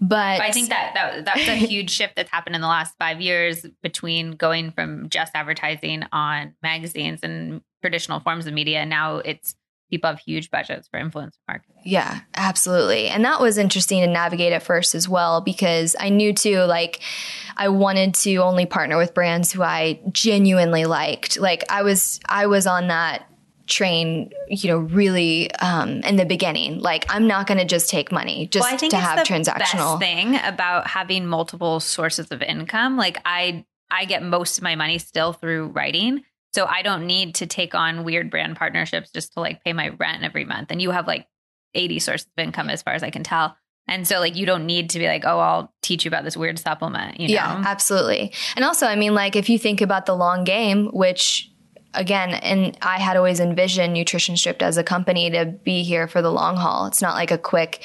but, but I think that, that that's a huge shift that's happened in the last five years between going from just advertising on magazines and traditional forms of media and now it's people have huge budgets for influencer marketing. Yeah, absolutely. And that was interesting to navigate at first as well because I knew too, like, I wanted to only partner with brands who I genuinely liked. Like, I was, I was on that train, you know, really um, in the beginning. Like, I'm not going to just take money just well, to have transactional. thing about having multiple sources of income. Like, I I get most of my money still through writing. So I don't need to take on weird brand partnerships just to like pay my rent every month. And you have like 80 sources of income as far as I can tell. And so like you don't need to be like, oh, I'll teach you about this weird supplement, you know? Yeah, absolutely. And also, I mean, like if you think about the long game, which again, and I had always envisioned Nutrition Stripped as a company to be here for the long haul. It's not like a quick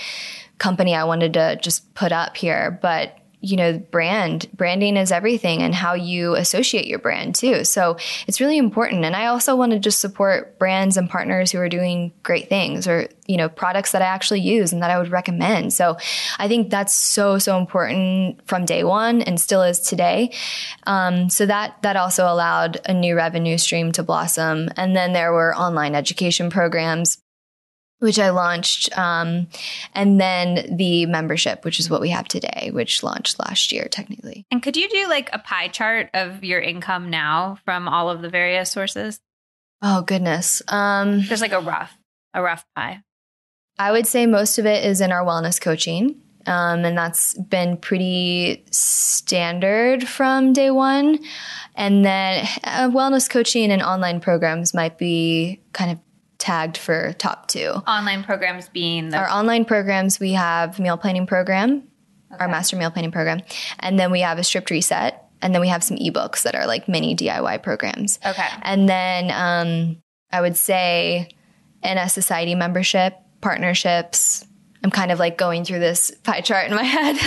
company I wanted to just put up here, but you know, brand, branding is everything and how you associate your brand too. So it's really important. And I also want to just support brands and partners who are doing great things or, you know, products that I actually use and that I would recommend. So I think that's so, so important from day one and still is today. Um, so that, that also allowed a new revenue stream to blossom. And then there were online education programs which I launched, um, and then the membership, which is what we have today, which launched last year technically. And could you do like a pie chart of your income now from all of the various sources? Oh goodness, um, just like a rough, a rough pie. I would say most of it is in our wellness coaching. Um, and that's been pretty standard from day one. And then uh, wellness coaching and online programs might be kind of tagged for top two. Online programs being the- our online programs, we have meal planning program, okay. our master meal planning program, and then we have a stripped reset, and then we have some ebooks that are like mini DIY programs. Okay, and then um, I would say NS Society membership, partnerships. I'm kind of like going through this pie chart in my head.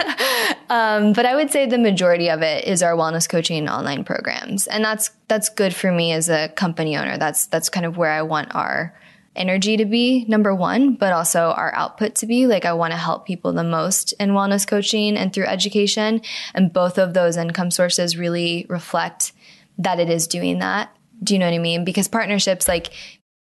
um, but I would say the majority of it is our wellness coaching online programs. And that's that's good for me as a company owner. That's that's kind of where I want our energy to be number one, but also our output to be. Like I want to help people the most in wellness coaching and through education. And both of those income sources really reflect that it is doing that. Do you know what I mean? Because partnerships, like,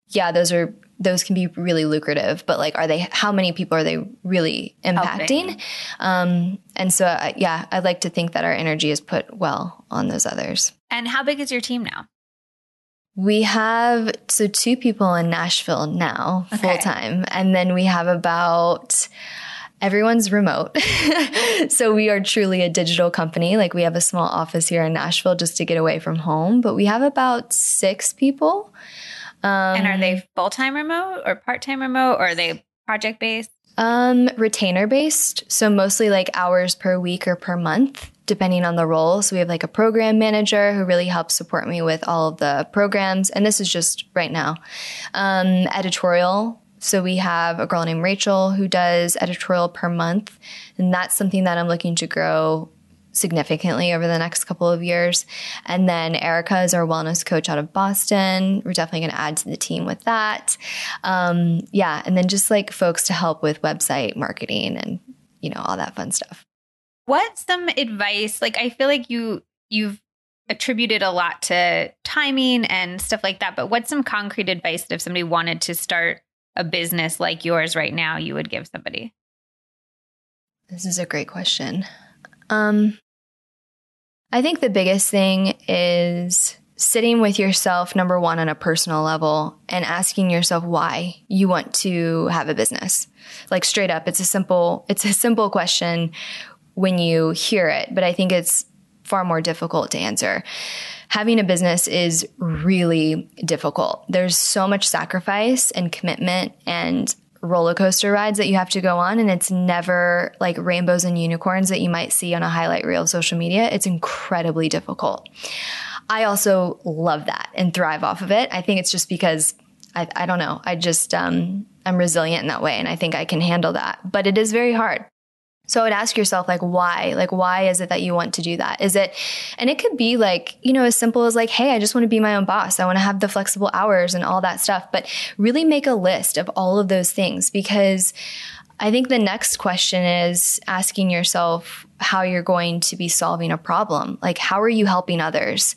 yeah, those are those can be really lucrative, but like, are they? How many people are they really impacting? Um, and so, uh, yeah, I'd like to think that our energy is put well on those others. And how big is your team now? We have so two people in Nashville now, okay. full time, and then we have about everyone's remote. so we are truly a digital company. Like we have a small office here in Nashville just to get away from home, but we have about six people. Um, and are they full time remote or part time remote or are they project based? Um, retainer based. So mostly like hours per week or per month. depending on the role. So we have like a program manager who really helps support me with all of the programs. And this is just right now. Um, editorial. So we have a girl named Rachel who does editorial per month. And that's something that I'm looking to grow significantly over the next couple of years. And then Erica is our wellness coach out of Boston. We're definitely going to add to the team with that. Um, yeah. And then just like folks to help with website marketing and, you know, all that fun stuff. What's some advice? Like, I feel like you, you've attributed a lot to timing and stuff like that, but what's some concrete advice that if somebody wanted to start a business like yours right now, you would give somebody? This is a great question. Um, I think the biggest thing is sitting with yourself, number one, on a personal level and asking yourself why you want to have a business. Like straight up, it's a simple, it's a simple question when you hear it, but I think it's far more difficult to answer. Having a business is really difficult. There's so much sacrifice and commitment and roller coaster rides that you have to go on and it's never like rainbows and unicorns that you might see on a highlight reel of social media. It's incredibly difficult. I also love that and thrive off of it. I think it's just because I, I don't know. I just, um, I'm resilient in that way and I think I can handle that, but it is very hard. So I would ask yourself, like, why? Like, why is it that you want to do that? Is it, and it could be like, you know, as simple as like, hey, I just want to be my own boss. I want to have the flexible hours and all that stuff. But really make a list of all of those things because I think the next question is asking yourself how you're going to be solving a problem. Like, how are you helping others?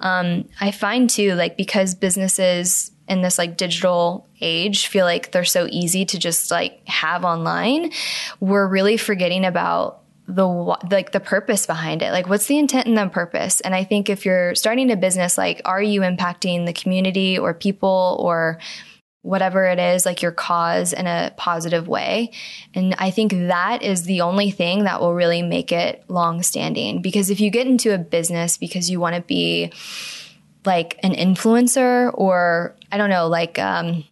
Um, I find too, like, because businesses in this like digital age feel like they're so easy to just like have online, we're really forgetting about the like the purpose behind it. Like what's the intent and the purpose? And i think if you're starting a business like are you impacting the community or people or whatever it is like your cause in a positive way? And i think that is the only thing that will really make it long standing because if you get into a business because you want to be like an influencer or I don't know, like um,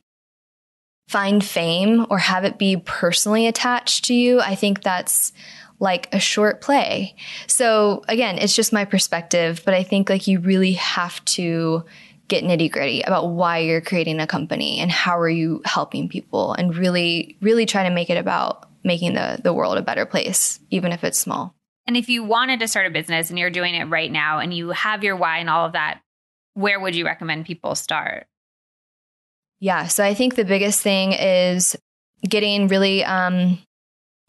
find fame or have it be personally attached to you, I think that's like a short play. So again, it's just my perspective, but I think like you really have to get nitty gritty about why you're creating a company and how are you helping people and really, really try to make it about making the, the world a better place, even if it's small. And if you wanted to start a business and you're doing it right now and you have your why and all of that, where would you recommend people start? Yeah, so I think the biggest thing is getting really um,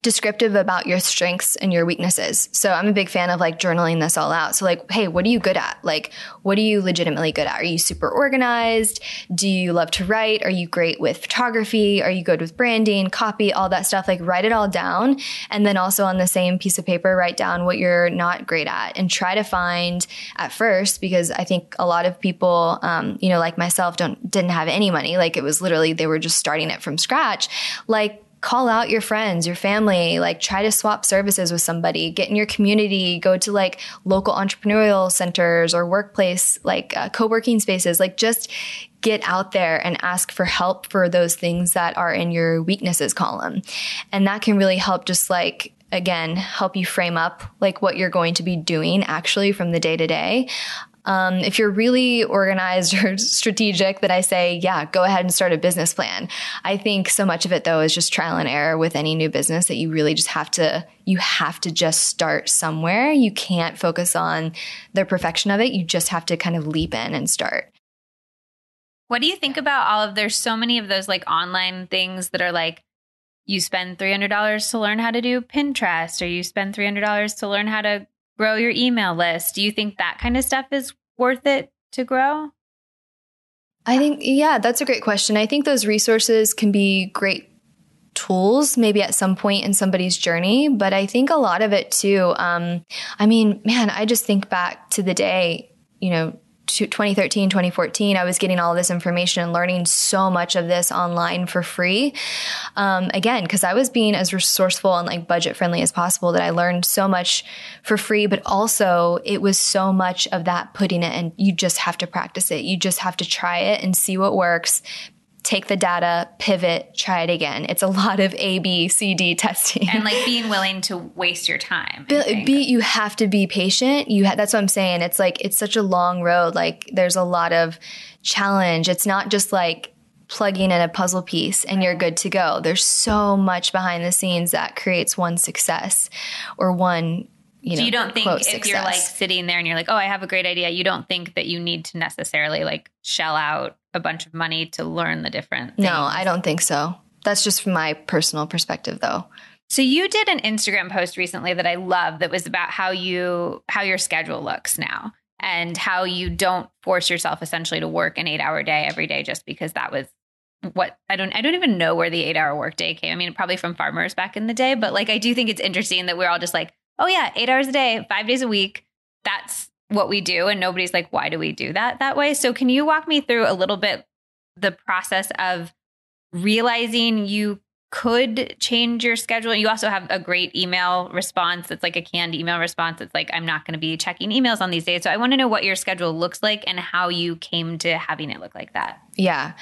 descriptive about your strengths and your weaknesses. So I'm a big fan of like journaling this all out. So like, hey, what are you good at? Like, what are you legitimately good at? Are you super organized? Do you love to write? Are you great with photography? Are you good with branding, copy, all that stuff? Like write it all down. And then also on the same piece of paper, write down what you're not great at and try to find at first, because I think a lot of people, um, you know, like myself don't, didn't have any money. Like it was literally, they were just starting it from scratch. Like call out your friends, your family, like try to swap services with somebody, get in your community, go to like local entrepreneurial centers or workplace, like uh, co working spaces, like just get out there and ask for help for those things that are in your weaknesses column. And that can really help just like again help you frame up like what you're going to be doing actually from the day to day um, if you're really organized or strategic, that I say, yeah, go ahead and start a business plan. I think so much of it though is just trial and error with any new business that you really just have to, you have to just start somewhere. You can't focus on the perfection of it. You just have to kind of leap in and start. What do you think about all of there's so many of those like online things that are like you spend $300 to learn how to do Pinterest or you spend $300 to learn how to grow your email list. Do you think that kind of stuff is worth it to grow? I think, yeah, that's a great question. I think those resources can be great tools maybe at some point in somebody's journey, but I think a lot of it too. Um, I mean, man, I just think back to the day, you know, 2013, 2014, I was getting all this information and learning so much of this online for free. Um, again, because I was being as resourceful and like budget friendly as possible that I learned so much for free, but also it was so much of that putting it and you just have to practice it. You just have to try it and see what works take the data, pivot, try it again. It's a lot of A, B, C, D testing. And like being willing to waste your time. Be, be, you have to be patient. You ha- that's what I'm saying. It's like it's such a long road. Like there's a lot of challenge. It's not just like plugging in a puzzle piece and you're good to go. There's so much behind the scenes that creates one success or one you know, so you don't think if success. you're like sitting there and you're like, oh, I have a great idea, you don't think that you need to necessarily like shell out a bunch of money to learn the different things. No, I don't think so. That's just from my personal perspective though. So you did an Instagram post recently that I love that was about how you how your schedule looks now and how you don't force yourself essentially to work an 8-hour day every day just because that was what I don't I don't even know where the 8-hour workday came. I mean, probably from farmers back in the day, but like I do think it's interesting that we're all just like oh yeah, eight hours a day, five days a week. That's what we do. And nobody's like, why do we do that that way? So can you walk me through a little bit the process of realizing you could change your schedule. You also have a great email response. It's like a canned email response. It's like, I'm not going to be checking emails on these days. So I want to know what your schedule looks like and how you came to having it look like that. Yeah.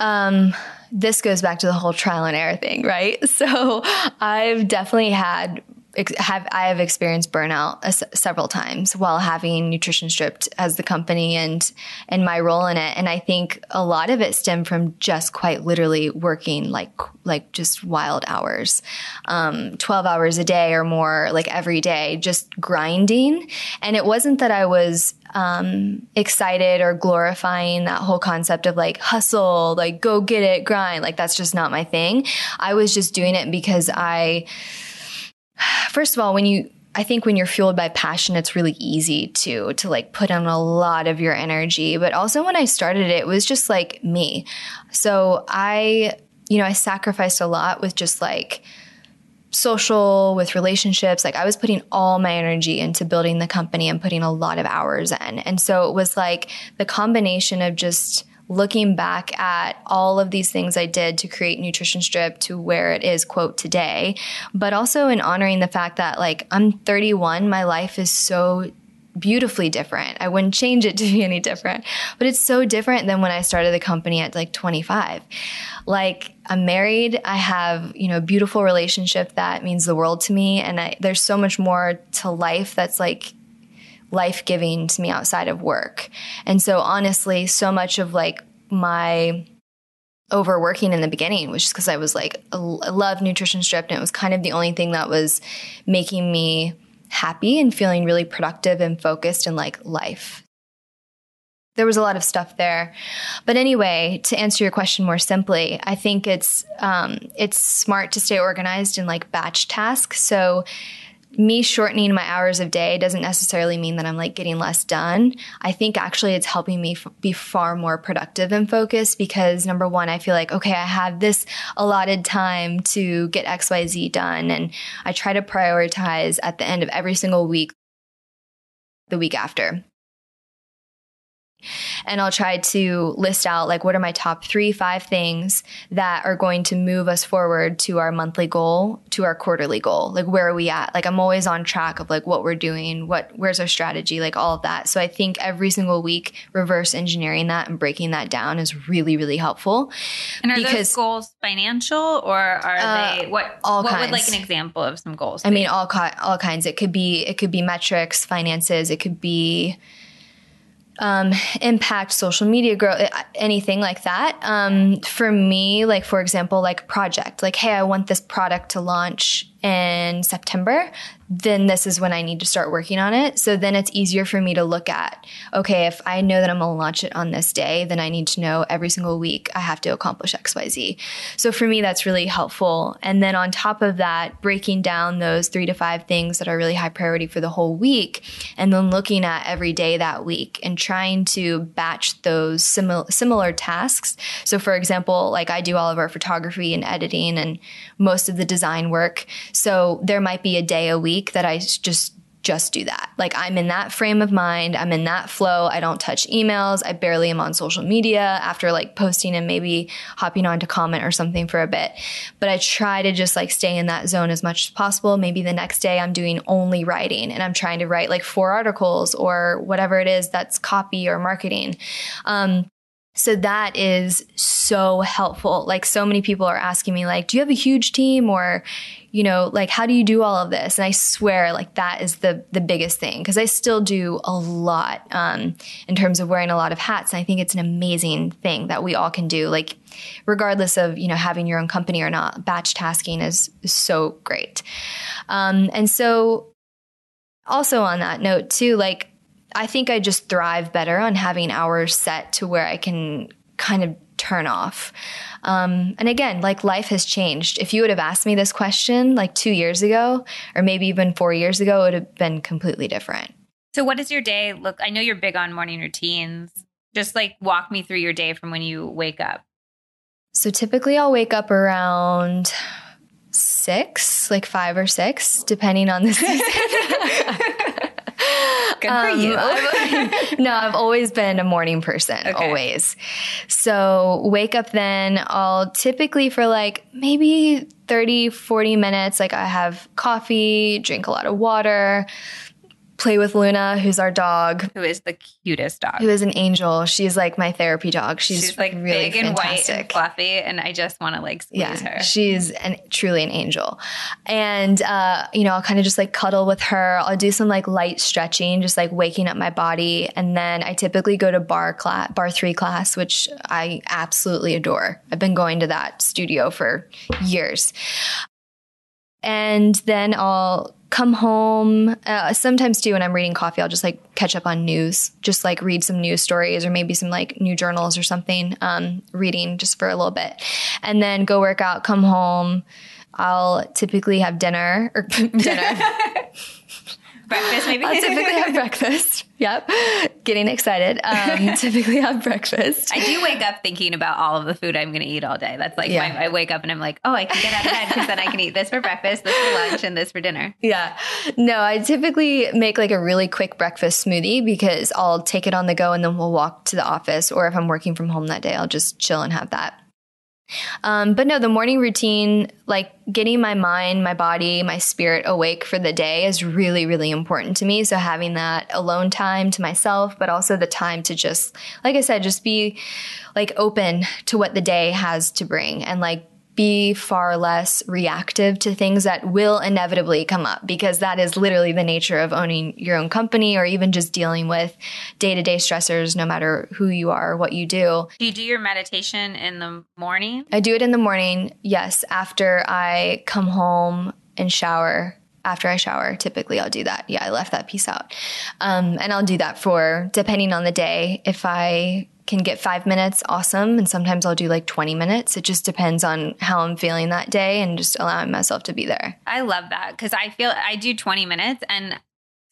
Um, this goes back to the whole trial and error thing, right? So I've definitely had have I have experienced burnout several times while having nutrition stripped as the company and and my role in it. And I think a lot of it stemmed from just quite literally working like like just wild hours. Um, 12 hours a day or more like every day just grinding. And it wasn't that I was um, excited or glorifying that whole concept of like hustle like go get it grind. Like that's just not my thing. I was just doing it because I first of all, when you I think when you're fueled by passion, it's really easy to to like put in a lot of your energy. But also when I started it, it was just like me. So I, you know, I sacrificed a lot with just like social, with relationships. Like I was putting all my energy into building the company and putting a lot of hours in. And so it was like the combination of just looking back at all of these things I did to create Nutrition Stripped to where it is, quote, today, but also in honoring the fact that like I'm 31, my life is so beautifully different. I wouldn't change it to be any different, but it's so different than when I started the company at like 25. Like I'm married, I have, you know, a beautiful relationship that means the world to me and I, there's so much more to life that's like life giving to me outside of work. And so honestly, so much of like my overworking in the beginning was just because I was like, I love nutrition stripped and it was kind of the only thing that was making me happy and feeling really productive and focused in like life. There was a lot of stuff there, but anyway, to answer your question more simply, I think it's um, it's smart to stay organized in like batch tasks. So me shortening my hours of day doesn't necessarily mean that I'm like getting less done. I think actually it's helping me f- be far more productive and focused because number one, I feel like, okay, I have this allotted time to get XYZ done. And I try to prioritize at the end of every single week the week after and I'll try to list out like what are my top three, five things that are going to move us forward to our monthly goal, to our quarterly goal. Like where are we at? Like I'm always on track of like what we're doing, what where's our strategy, like all of that. So I think every single week reverse engineering that and breaking that down is really, really helpful. And are because, those goals financial or are uh, they what all what kinds. would like an example of some goals? I mean all all kinds. It could be it could be metrics, finances, it could be um, impact, social media growth, anything like that. Um, for me, like for example, like project, like, hey, I want this product to launch in September then this is when I need to start working on it. So then it's easier for me to look at, okay, if I know that I'm going to launch it on this day, then I need to know every single week I have to accomplish XYZ. So for me, that's really helpful. And then on top of that, breaking down those three to five things that are really high priority for the whole week, and then looking at every day that week and trying to batch those similar, similar tasks. So for example, like I do all of our photography and editing and most of the design work. So there might be a day a week that I just just do that. Like I'm in that frame of mind. I'm in that flow. I don't touch emails. I barely am on social media after like posting and maybe hopping on to comment or something for a bit. But I try to just like stay in that zone as much as possible. Maybe the next day I'm doing only writing and I'm trying to write like four articles or whatever it is that's copy or marketing. Um, So that is so helpful. Like so many people are asking me like, do you have a huge team or, you know, like how do you do all of this? And I swear like that is the the biggest thing because I still do a lot um, in terms of wearing a lot of hats. And I think it's an amazing thing that we all can do. Like regardless of, you know, having your own company or not, batch tasking is, is so great. Um, and so also on that note too, like I think I just thrive better on having hours set to where I can kind of turn off. Um, and again, like life has changed. If you would have asked me this question like two years ago, or maybe even four years ago, it would have been completely different. So, what does your day look? I know you're big on morning routines. Just like walk me through your day from when you wake up. So, typically, I'll wake up around six, like five or six, depending on the season. Good for um, you. I've, no, I've always been a morning person, okay. always. So wake up then. I'll typically for like maybe 30, 40 minutes, like I have coffee, drink a lot of water, play with Luna, who's our dog. Who is the cutest dog. Who is an angel. She's like my therapy dog. She's, she's like really big and fantastic. white and fluffy, and I just want to like squeeze yeah, her. She's an, truly an angel. And, uh, you know, I'll kind of just like cuddle with her. I'll do some like light stretching, just like waking up my body. And then I typically go to barre class, barre three class, which I absolutely adore. I've been going to that studio for years. And then I'll come home. Uh, sometimes too, when I'm reading coffee, I'll just like catch up on news, just like read some news stories or maybe some like new journals or something, um, reading just for a little bit. And then go work out, come home. I'll typically have dinner or dinner. breakfast maybe? I'll typically have breakfast. Yep. Getting excited. Um, typically have breakfast. I do wake up thinking about all of the food i'm going to eat all day. That's like yeah. my, i wake up and i'm like oh i can get out of bed because then i can eat this for breakfast this for lunch and this for dinner. Yeah. No i typically make like a really quick breakfast smoothie because i'll take it on the go and then we'll walk to the office or if i'm working from home that day i'll just chill and have that um, but no, the morning routine, like getting my mind, my body, my spirit awake for the day is really, really important to me. So having that alone time to myself, but also the time to just, like I said, just be like open to what the day has to bring and like be far less reactive to things that will inevitably come up because that is literally the nature of owning your own company or even just dealing with day to day stressors, no matter who you are or what you do. Do you do your meditation in the morning? I do it in the morning, yes, after I come home and shower after I shower, typically I'll do that. Yeah, I left that piece out. Um, and I'll do that for, depending on the day, if I can get five minutes, awesome. And sometimes I'll do like 20 minutes. It just depends on how I'm feeling that day and just allowing myself to be there. I love that because I feel I do 20 minutes and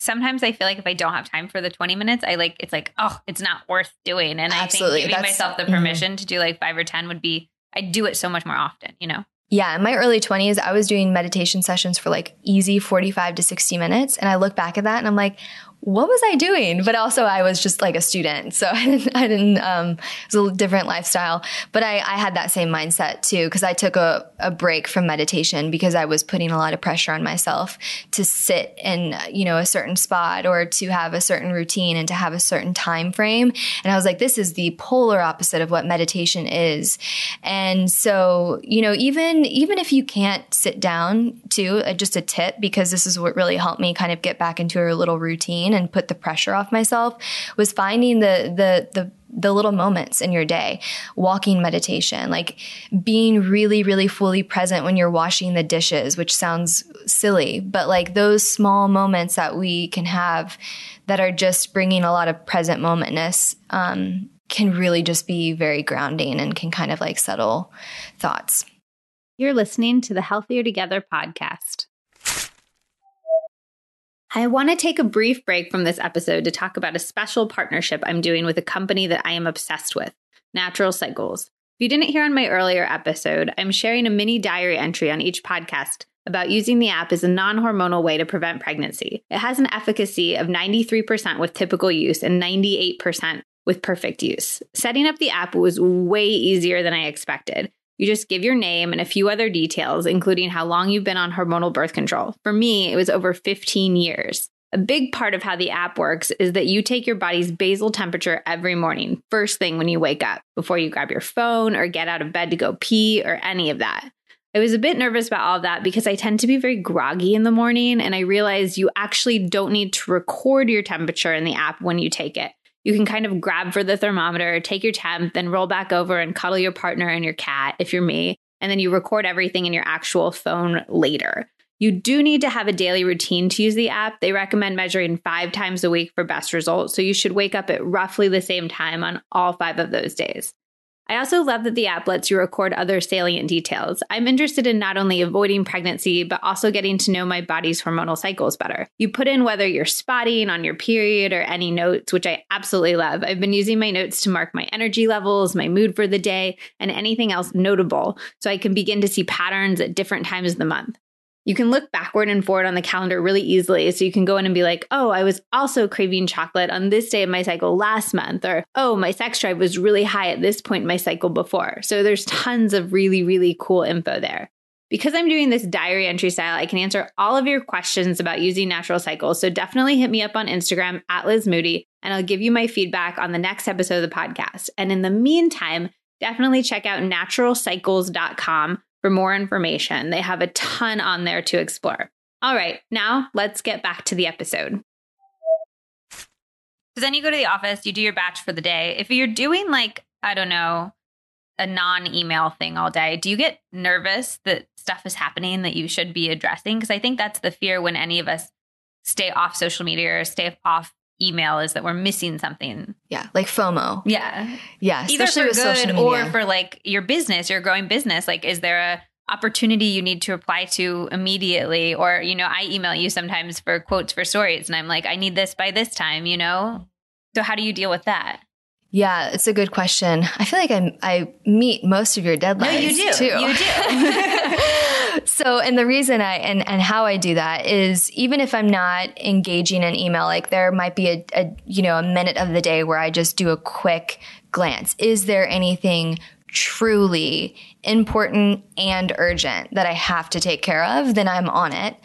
sometimes I feel like if I don't have time for the 20 minutes, I like, it's like, oh, it's not worth doing. And Absolutely. I think giving That's, myself the mm-hmm. permission mm-hmm. to do like five or 10 would be, I do it so much more often, you know? Yeah, in my early 20s, I was doing meditation sessions for like easy 45 to 60 minutes. And I look back at that and I'm like, what was I doing? But also I was just like a student. So I didn't, I didn't, um, it was a different lifestyle, but I, I had that same mindset too, because I took a, a break from meditation because I was putting a lot of pressure on myself to sit in, you know, a certain spot or to have a certain routine and to have a certain time frame. And I was like, this is the polar opposite of what meditation is. And so, you know, even, even if you can't sit down to uh, just a tip, because this is what really helped me kind of get back into a little routine and put the pressure off myself was finding the the the the little moments in your day, walking meditation, like being really, really fully present when you're washing the dishes, which sounds silly, but like those small moments that we can have that are just bringing a lot of present momentness um, can really just be very grounding and can kind of like settle thoughts. You're listening to the Healthier Together podcast. I want to take a brief break from this episode to talk about a special partnership I'm doing with a company that I am obsessed with, Natural Cycles. If you didn't hear on my earlier episode, I'm sharing a mini diary entry on each podcast about using the app as a non hormonal way to prevent pregnancy. It has an efficacy of 93% with typical use and 98% with perfect use. Setting up the app was way easier than I expected. You just give your name and a few other details, including how long you've been on hormonal birth control. For me, it was over 15 years. A big part of how the app works is that you take your body's basal temperature every morning, first thing when you wake up, before you grab your phone or get out of bed to go pee or any of that. I was a bit nervous about all of that because I tend to be very groggy in the morning, and I realized you actually don't need to record your temperature in the app when you take it. You can kind of grab for the thermometer, take your temp, then roll back over and cuddle your partner and your cat if you're me, and then you record everything in your actual phone later. You do need to have a daily routine to use the app. They recommend measuring five times a week for best results. So you should wake up at roughly the same time on all five of those days. I also love that the app lets you record other salient details. I'm interested in not only avoiding pregnancy, but also getting to know my body's hormonal cycles better. You put in whether you're spotting on your period or any notes, which I absolutely love. I've been using my notes to mark my energy levels, my mood for the day, and anything else notable so I can begin to see patterns at different times of the month you can look backward and forward on the calendar really easily. So you can go in and be like, oh, I was also craving chocolate on this day of my cycle last month, or oh, my sex drive was really high at this point in my cycle before. So there's tons of really, really cool info there. Because I'm doing this diary entry style, I can answer all of your questions about using natural cycles. So definitely hit me up on Instagram at Liz Moody, and I'll give you my feedback on the next episode of the podcast. And in the meantime, definitely check out naturalcycles.com for more information. They have a ton on there to explore. All right, now let's get back to the episode. So then you go to the office, you do your batch for the day. If you're doing like, I don't know, a non email thing all day, do you get nervous that stuff is happening that you should be addressing? Because I think that's the fear when any of us stay off social media or stay off email is that we're missing something. Yeah, like FOMO. Yeah. Yeah, Either for good or for like your business, your growing business. Like, is there a opportunity you need to apply to immediately? Or, you know, I email you sometimes for quotes for stories and I'm like, I need this by this time, you know? So how do you deal with that? Yeah, it's a good question. I feel like I I meet most of your deadlines. No, you do. Too. You do. so, and the reason I and and how I do that is even if I'm not engaging in email, like there might be a, a you know a minute of the day where I just do a quick glance. Is there anything truly important and urgent that I have to take care of, then I'm on it.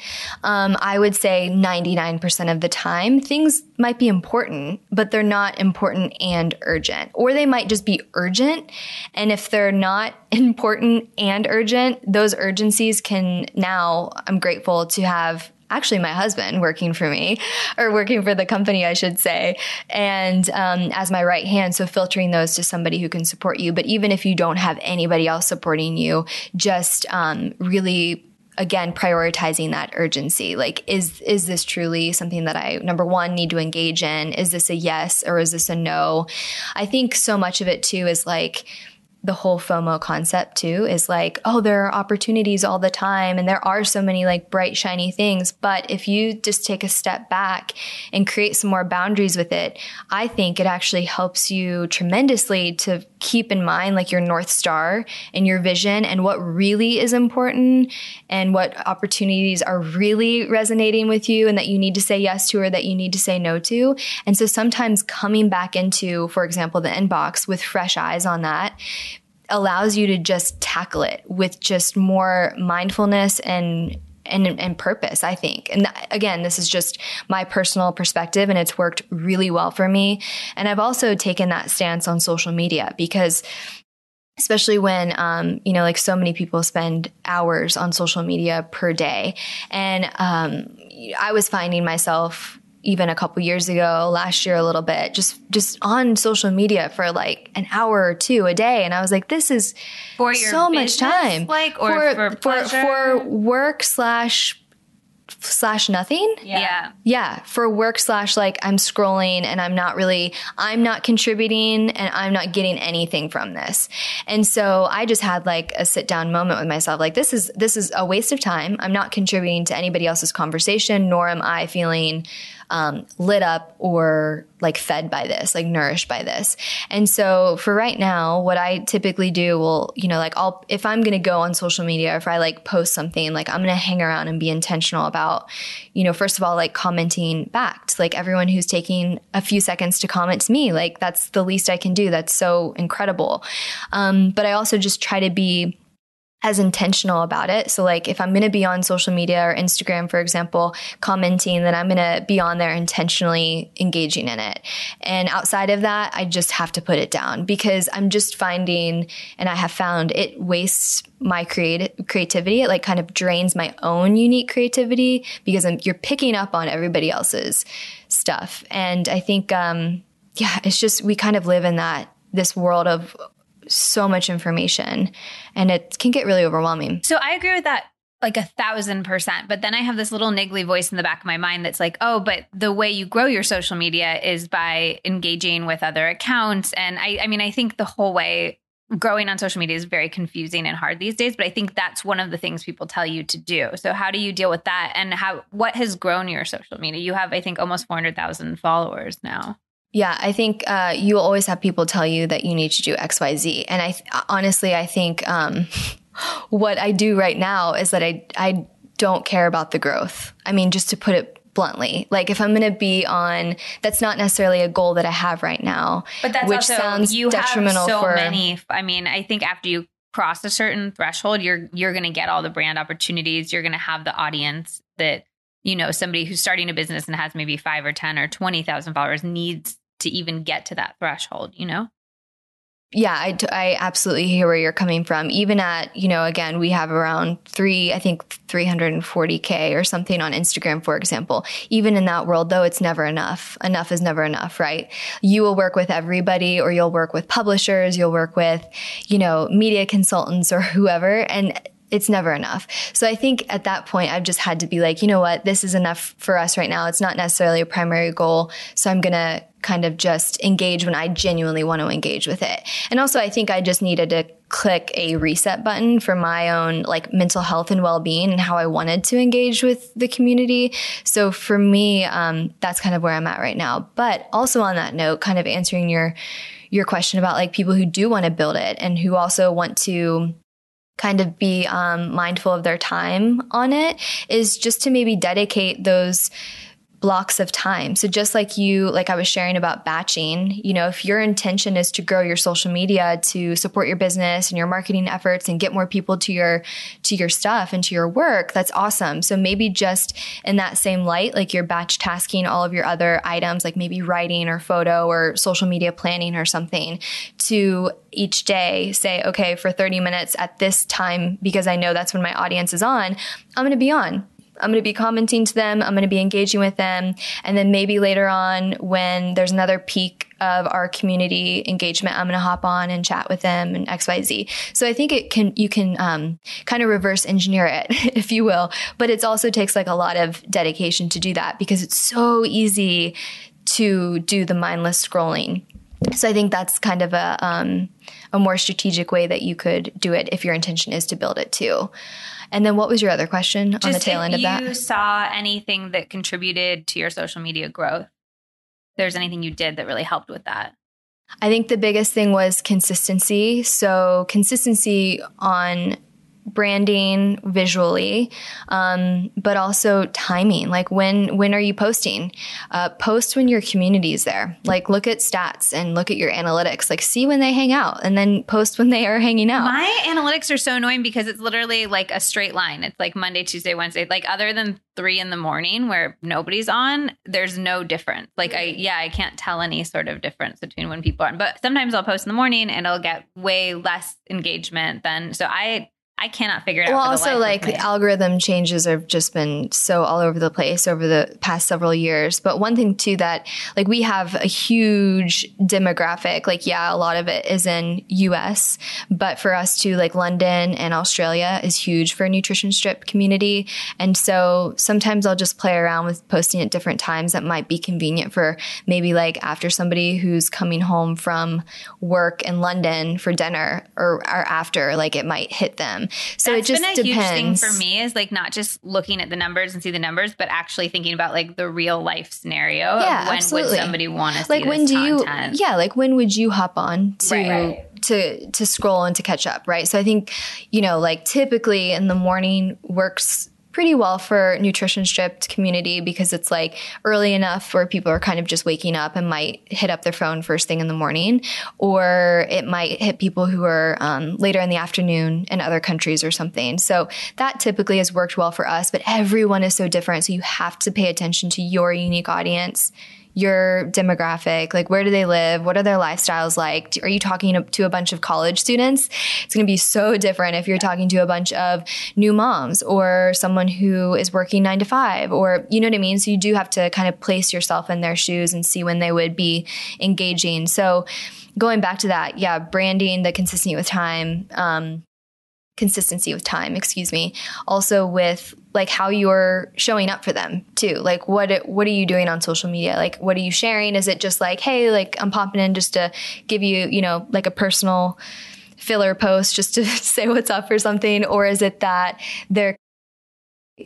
Um, I would say 99% of the time, things might be important, but they're not important and urgent. Or they might just be urgent. And if they're not important and urgent, those urgencies can now, I'm grateful to have actually my husband working for me or working for the company, I should say, and um, as my right hand. So filtering those to somebody who can support you. But even if you don't have anybody else supporting you, just um, really again prioritizing that urgency like is is this truly something that i number one need to engage in is this a yes or is this a no i think so much of it too is like the whole FOMO concept too is like, oh, there are opportunities all the time and there are so many like bright, shiny things. But if you just take a step back and create some more boundaries with it, I think it actually helps you tremendously to keep in mind like your North Star and your vision and what really is important and what opportunities are really resonating with you and that you need to say yes to or that you need to say no to. And so sometimes coming back into, for example, the inbox with fresh eyes on that allows you to just tackle it with just more mindfulness and and, and purpose, I think. And th- again, this is just my personal perspective and it's worked really well for me. And I've also taken that stance on social media because especially when um, you know like so many people spend hours on social media per day and um, i was finding myself even a couple years ago, last year a little bit, just just on social media for like an hour or two a day, and I was like, this is for so much time, like or for for, for, for work slash slash nothing. Yeah. Yeah. For work slash like I'm scrolling and I'm not really, I'm not contributing and I'm not getting anything from this. And so I just had like a sit down moment with myself. Like this is, this is a waste of time. I'm not contributing to anybody else's conversation, nor am I feeling um, lit up or like fed by this, like nourished by this. And so for right now, what I typically do will, you know, like I'll, if I'm going to go on social media, if I like post something, like I'm going to hang around and be intentional about, you know, first of all, like commenting back to like everyone who's taking a few seconds to comment to me. Like that's the least I can do. That's so incredible. Um, but I also just try to be, as intentional about it. So like if I'm going to be on social media or Instagram, for example, commenting, then I'm going to be on there intentionally engaging in it. And outside of that, I just have to put it down because I'm just finding, and I have found it wastes my creative creativity. It like kind of drains my own unique creativity because I'm, you're picking up on everybody else's stuff. And I think, um, yeah, it's just, we kind of live in that, this world of so much information and it can get really overwhelming. So I agree with that like a thousand percent. But then I have this little niggly voice in the back of my mind that's like, oh, but the way you grow your social media is by engaging with other accounts. And I, I mean, I think the whole way growing on social media is very confusing and hard these days but i think that's one of the things people tell you to do so how do you deal with that and how what has grown your social media you have i think almost 400000 followers now yeah, I think uh, you will always have people tell you that you need to do X, Y, Z, and I th- honestly, I think um, what I do right now is that I I don't care about the growth. I mean, just to put it bluntly, like if I'm going to be on, that's not necessarily a goal that I have right now. But that's which also, sounds you detrimental have so for many. I mean, I think after you cross a certain threshold, you're you're going to get all the brand opportunities. You're going to have the audience that you know somebody who's starting a business and has maybe five or ten or twenty thousand followers needs to even get to that threshold, you know? Yeah, I, I absolutely hear where you're coming from. Even at, you know, again, we have around three, I think 340K or something on Instagram, for example. Even in that world, though, it's never enough. Enough is never enough, right? You will work with everybody or you'll work with publishers, you'll work with, you know, media consultants or whoever. And it's never enough. So I think at that point, I've just had to be like, you know what, this is enough for us right now. It's not necessarily a primary goal. So I'm going to kind of just engage when I genuinely want to engage with it. And also, I think I just needed to click a reset button for my own like mental health and well-being and how I wanted to engage with the community. So for me, um, that's kind of where I'm at right now. But also on that note, kind of answering your your question about like people who do want to build it and who also want to kind of be um, mindful of their time on it is just to maybe dedicate those blocks of time. So just like you, like I was sharing about batching, you know, if your intention is to grow your social media to support your business and your marketing efforts and get more people to your, to your stuff and to your work, that's awesome. So maybe just in that same light, like you're batch tasking all of your other items, like maybe writing or photo or social media planning or something to each day say, okay, for 30 minutes at this time, because I know that's when my audience is on, I'm going to be on I'm going to be commenting to them. I'm going to be engaging with them. And then maybe later on, when there's another peak of our community engagement, I'm going to hop on and chat with them and XYZ. So I think it can, you can, um, kind of reverse engineer it, if you will. But it also takes like a lot of dedication to do that because it's so easy to do the mindless scrolling. So I think that's kind of a, um, a more strategic way that you could do it if your intention is to build it too. And then what was your other question Just on the tail end of that? If you saw anything that contributed to your social media growth? There's anything you did that really helped with that? I think the biggest thing was consistency. So consistency on branding visually, um, but also timing. Like when when are you posting? Uh, post when your community is there. Like look at stats and look at your analytics. Like see when they hang out, and then post when they are hanging out. My analytics are so annoying because it's literally like a straight line. It's like Monday, Tuesday, Wednesday. Like other than three in the morning where nobody's on, there's no difference. Like I yeah, I can't tell any sort of difference between when people are. But sometimes I'll post in the morning and it'll get way less engagement than so I I cannot figure it well, out. Well, also like the algorithm changes have just been so all over the place over the past several years. But one thing too that like we have a huge demographic. Like yeah, a lot of it is in U.S., but for us too, like London and Australia is huge for a nutrition stripped community. And so sometimes I'll just play around with posting at different times that might be convenient for maybe like after somebody who's coming home from work in London for dinner or, or after, like it might hit them. So That's it just been a depends. huge thing for me is like not just looking at the numbers and see the numbers, but actually thinking about like the real life scenario yeah, of when absolutely. would somebody want to like when do content. you yeah like when would you hop on to right, right. to to scroll and to catch up right so I think you know like typically in the morning works pretty well for nutrition stripped community because it's like early enough where people are kind of just waking up and might hit up their phone first thing in the morning, or it might hit people who are um, later in the afternoon in other countries or something. So that typically has worked well for us, but everyone is so different. So you have to pay attention to your unique audience your demographic like where do they live? What are their lifestyles like? Are you talking to a bunch of college students? It's going to be so different if you're talking to a bunch of new moms or someone who is working 9 to 5 or you know what I mean? So you do have to kind of place yourself in their shoes and see when they would be engaging. So going back to that yeah branding the consistency with time um, consistency with time, excuse me. Also with like how you're showing up for them too. Like what what are you doing on social media? Like what are you sharing? Is it just like, hey, like I'm popping in just to give you, you know, like a personal filler post just to say what's up or something or is it that they're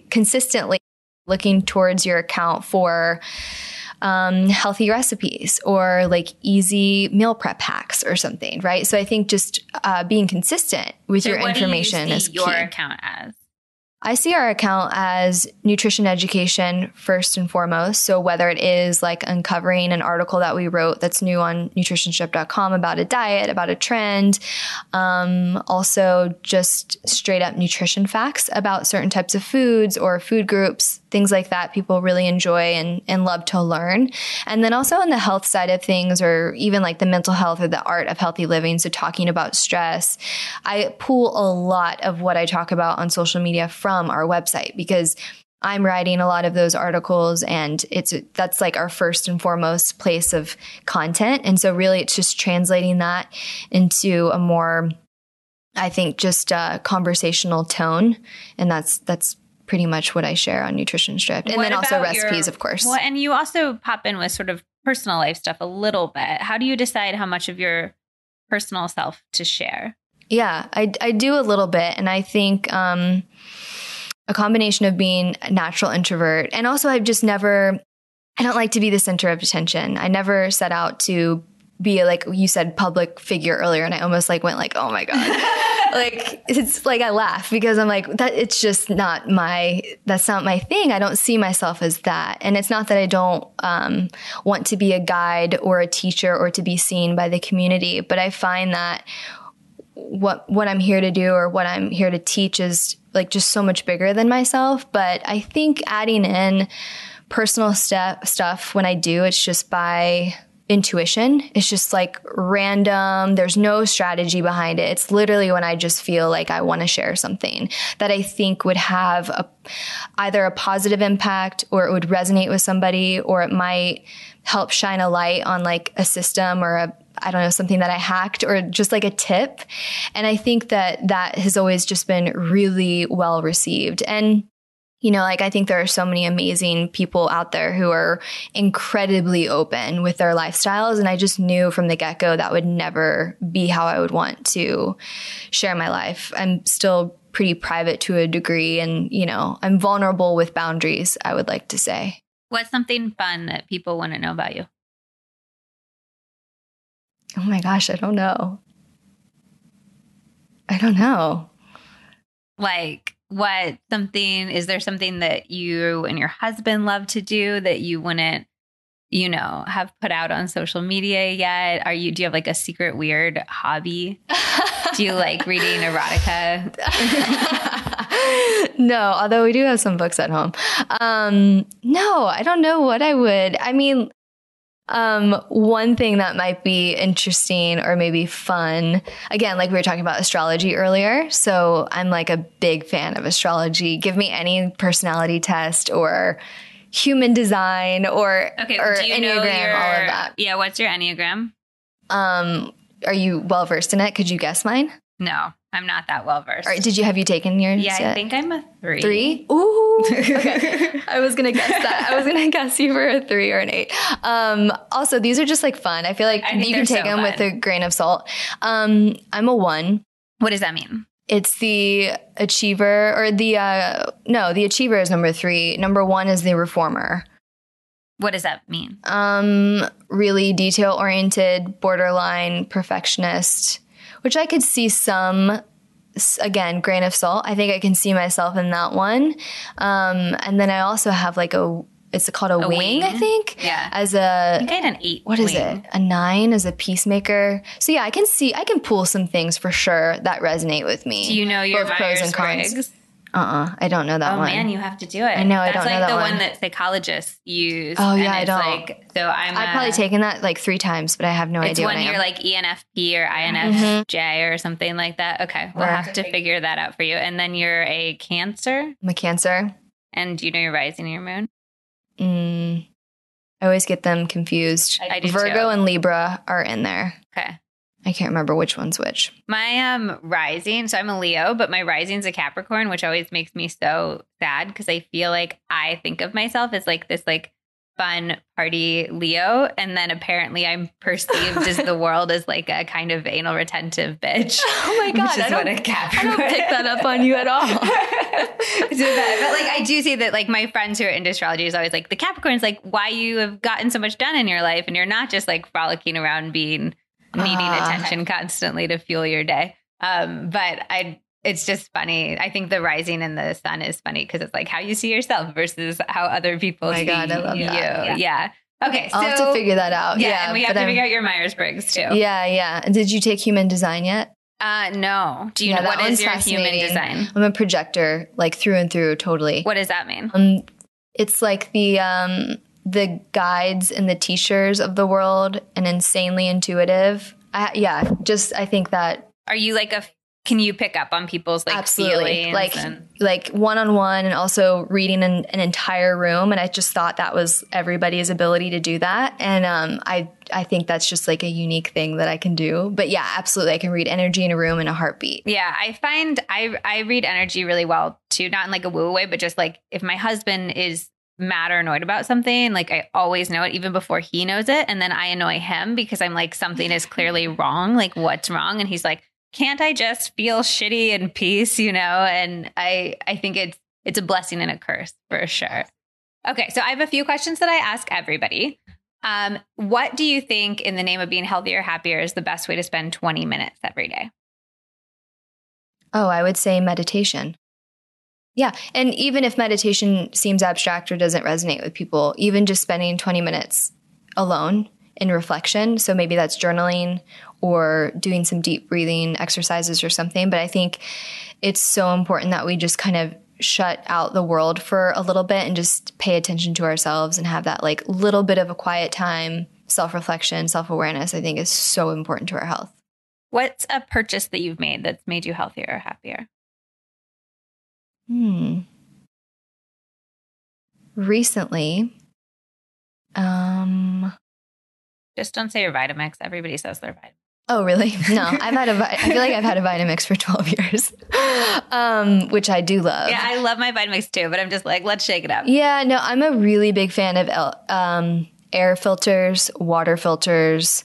consistently looking towards your account for um, healthy recipes or like easy meal prep hacks or something, right? So I think just uh, being consistent with so your information you is your key. account as. I see our account as nutrition education first and foremost. So whether it is like uncovering an article that we wrote that's new on nutritionstripped.com about a diet, about a trend, um, also just straight up nutrition facts about certain types of foods or food groups, things like that people really enjoy and, and love to learn. And then also on the health side of things or even like the mental health or the art of healthy living. So talking about stress, I pull a lot of what I talk about on social media from our website because I'm writing a lot of those articles and it's that's like our first and foremost place of content. And so really it's just translating that into a more I think just a conversational tone and that's that's pretty much what I share on Nutrition Stripped. And What then also recipes your- of course. Well, and you also pop in with sort of personal life stuff a little bit. How do you decide how much of your personal self to share? Yeah, I, I do a little bit. And I think um, a combination of being a natural introvert and also I've just never, I don't like to be the center of attention. I never set out to be like you said public figure earlier and I almost like went like oh my god. Like it's like I laugh because I'm like that it's just not my that's not my thing. I don't see myself as that. And it's not that I don't um, want to be a guide or a teacher or to be seen by the community but I find that what what I'm here to do or what I'm here to teach is like just so much bigger than myself. But I think adding in personal step stuff when I do, it's just by intuition. It's just like random. There's no strategy behind it. It's literally when I just feel like I want to share something that I think would have a, either a positive impact or it would resonate with somebody or it might help shine a light on like a system or a I don't know, something that I hacked or just like a tip. And I think that that has always just been really well received. And you know, like I think there are so many amazing people out there who are incredibly open with their lifestyles. And I just knew from the get go that would never be how I would want to share my life. I'm still pretty private to a degree and, you know, I'm vulnerable with boundaries, I would like to say. What's something fun that people want to know about you? Oh my gosh, I don't know. I don't know. Like, what something is there something that you and your husband love to do that you wouldn't, you know, have put out on social media yet? Are you, do you have like a secret weird hobby? Do you like reading erotica? no, although we do have some books at home. Um, no, I don't know what I would. I mean, um, one thing that might be interesting or maybe fun, again, like we were talking about astrology earlier. So I'm like a big fan of astrology. Give me any personality test or human design or, Okay. or Enneagram, your, all of that. Yeah. What's your Enneagram? Um, are you well versed in it? Could you guess mine? No, I'm not that well versed. All right, did you have you taken yours? yeah, I think I'm a three. Three? Ooh. Okay. I was gonna guess that. I was gonna guess you for a three or an eight. Um, also, these are just like fun. I feel like I you can take so them with a grain of salt. Um, I'm a one. What does that mean? It's the achiever or the uh, no, the achiever is number three. Number one is the reformer. What does that mean? Um, really detail oriented, borderline perfectionist, which I could see some again, grain of salt. I think I can see myself in that one. Um, and then I also have like a, it's called a, wing, wing? I think. Yeah. As a, I think I had an eight. what is wing. it? A nine as a peacemaker. So yeah, I can see, I can pull some things for sure that resonate with me. Do you know your Both pros and cons. Myers-Briggs? Uh-uh. I don't know that Oh one. man, you have to do it. I know, I don't know like that the one. one that psychologists use. Oh, and yeah, I don't. Like, so I'm. I've a- probably taken that like three times, but I have no idea. It's when you're like ENFP or INFJ or something like that. Okay, we'll Or- have to figure that out for you. And then you're a Cancer, I'm a Cancer. and do you know your rising and your moon? Mm, I always get them confused. I do Virgo too. and Libra are in there. Okay. I can't remember which one's which. My um rising, so I'm a Leo, but my rising's a Capricorn, which always makes me so sad because I feel like I think of myself as like this like fun party Leo, and then apparently I'm perceived as the world as like a kind of anal retentive bitch. Oh my what a Capricorn. I don't pick that up on you at all. so bad. But like I do see that like my friends who are into astrology is always like the Capricorn's like why you have gotten so much done in your life and you're not just like frolicking around being needing Ah. attention constantly to fuel your day. Um, but I it's just funny. I think the rising and the sun is funny because it's like how you see yourself versus how other people Oh my see God, I love you. that. Yeah. Okay, so I'll have to figure that out. yeah, Yeah, and we have to I'm- figure out your Myers Briggs too. Yeah, yeah. And Did you take human design yet? Uh, no. Do you Yeah, know what is your human design? I'm a projector, like through and through, totally. What does that mean? Um, it's like the um, the guides and the teachers of the world, and insanely intuitive. I, yeah, just I think that Are you like a? Can you pick up on people's like absolutely like and- like one on one, and also reading an, an entire room. And I just thought that was everybody's ability to do that, and um, I I think that's just like a unique thing that I can do. But yeah, absolutely, I can read energy in a room in a heartbeat. yeah, I find I I read energy really well too. Not in like a woo way, but just like if my husband is mad or annoyed about something, like I always know it even before he knows it, and then I annoy him because I'm like something is clearly wrong. Like what's wrong? And he's like, can't I just feel shitty and peace? You know? And I I think it's it's a blessing and a curse for sure. Okay, so I have a few questions that I ask everybody. Um, what do you think, in the name of being healthier, happier, is the best way to spend 20 minutes every day? Oh, I would say meditation. Yeah. And even if meditation seems abstract or doesn't resonate with people, even just spending 20 minutes alone in reflection. So maybe that's journaling or doing some deep breathing exercises or something. But I think it's so important that we just kind of shut out the world for a little bit and just pay attention to ourselves and have that like little bit of a quiet time, self reflection, self awareness, I think is so important to our health. What's a purchase that you've made that's made you healthier or happier? Hmm. Recently, um, Just don't say your Vitamix. Everybody says their Vitamix. oh really? No, I've had a. I feel like I've had a Vitamix for twelve years, um, which I do love. Yeah, I love my Vitamix too, but I'm just like, let's shake it up. Yeah, no, I'm a really big fan of um, air filters, water filters,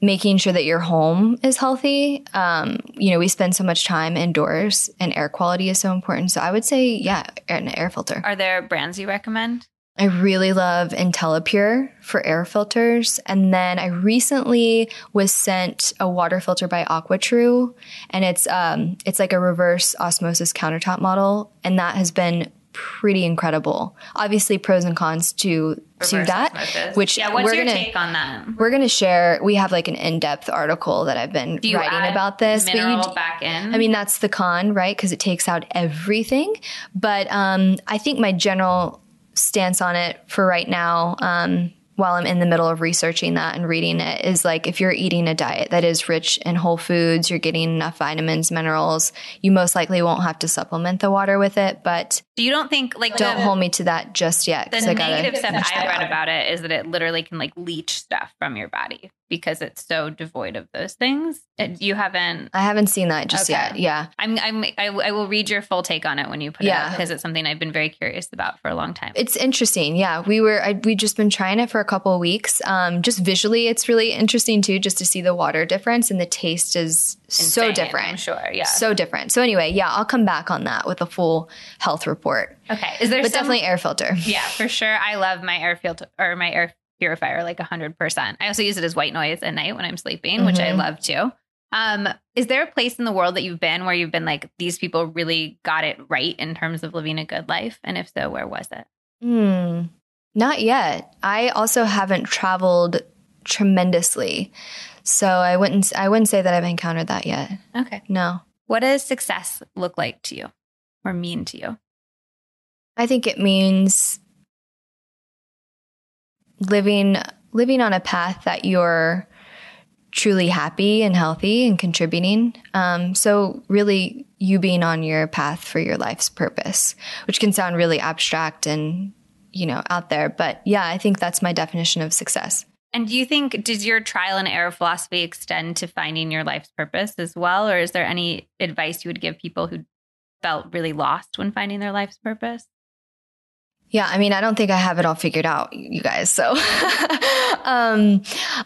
making sure that your home is healthy. Um, you know, we spend so much time indoors, and air quality is so important. So I would say, yeah, an air filter. Are there brands you recommend? I really love IntelliPure for air filters. And then I recently was sent a water filter by AquaTrue, and it's um it's like a reverse osmosis countertop model, and that has been pretty incredible. Obviously, pros and cons to to that, osmosis. which yeah, what's we're your gonna take on that? we're gonna share. We have like an in depth article that I've been writing about this, mineral but you, back in? I mean, that's the con, right? Because it takes out everything. But um, I think my general stance on it for right now, um, while I'm in the middle of researching that and reading it, is like if you're eating a diet that is rich in whole foods, you're getting enough vitamins, minerals, you most likely won't have to supplement the water with it. But you don't think like don't the, hold me to that just yet. the 'cause I gotta negative stuff I that read about it is that it literally can like leach stuff from your body because it's so devoid of those things. You haven't. I haven't seen that just Okay. yet. Yeah. I'm. I'm. I, I will read your full take on it when you put it Yeah. up because it's something I've been very curious about for a long time. It's interesting. Yeah, we were I, we just been trying it for a couple of weeks. Um, just visually, it's really interesting too, just to see the water difference and the taste is so different. I'm sure. Yeah. So different. So anyway, yeah, I'll come back on that with a full health report. okay. Is there But some- definitely air filter. Yeah, for sure. I love my air filter or my air purifier like 100%. I also use it as white noise at night when I'm sleeping, which I Mhm. love too. Um, is there a place in the world that you've been where you've been like, these people really got it right in terms of living a good life? And if so, where was it? Hmm. Not yet. I also haven't traveled tremendously. So I wouldn't I wouldn't say that I've encountered that yet. Okay. No. What does success look like to you or mean to you? I think it means living living on a path that you're truly happy and healthy and contributing. Um, so really, you being on your path for your life's purpose, which can sound really abstract and you know out there, but yeah, I think that's my definition of success. And do you think does your trial and error philosophy extend to finding your life's purpose as well, or is there any advice you would give people who felt really lost when finding their life's purpose? Yeah, I mean, I don't think I have it all figured out, you guys. So, um,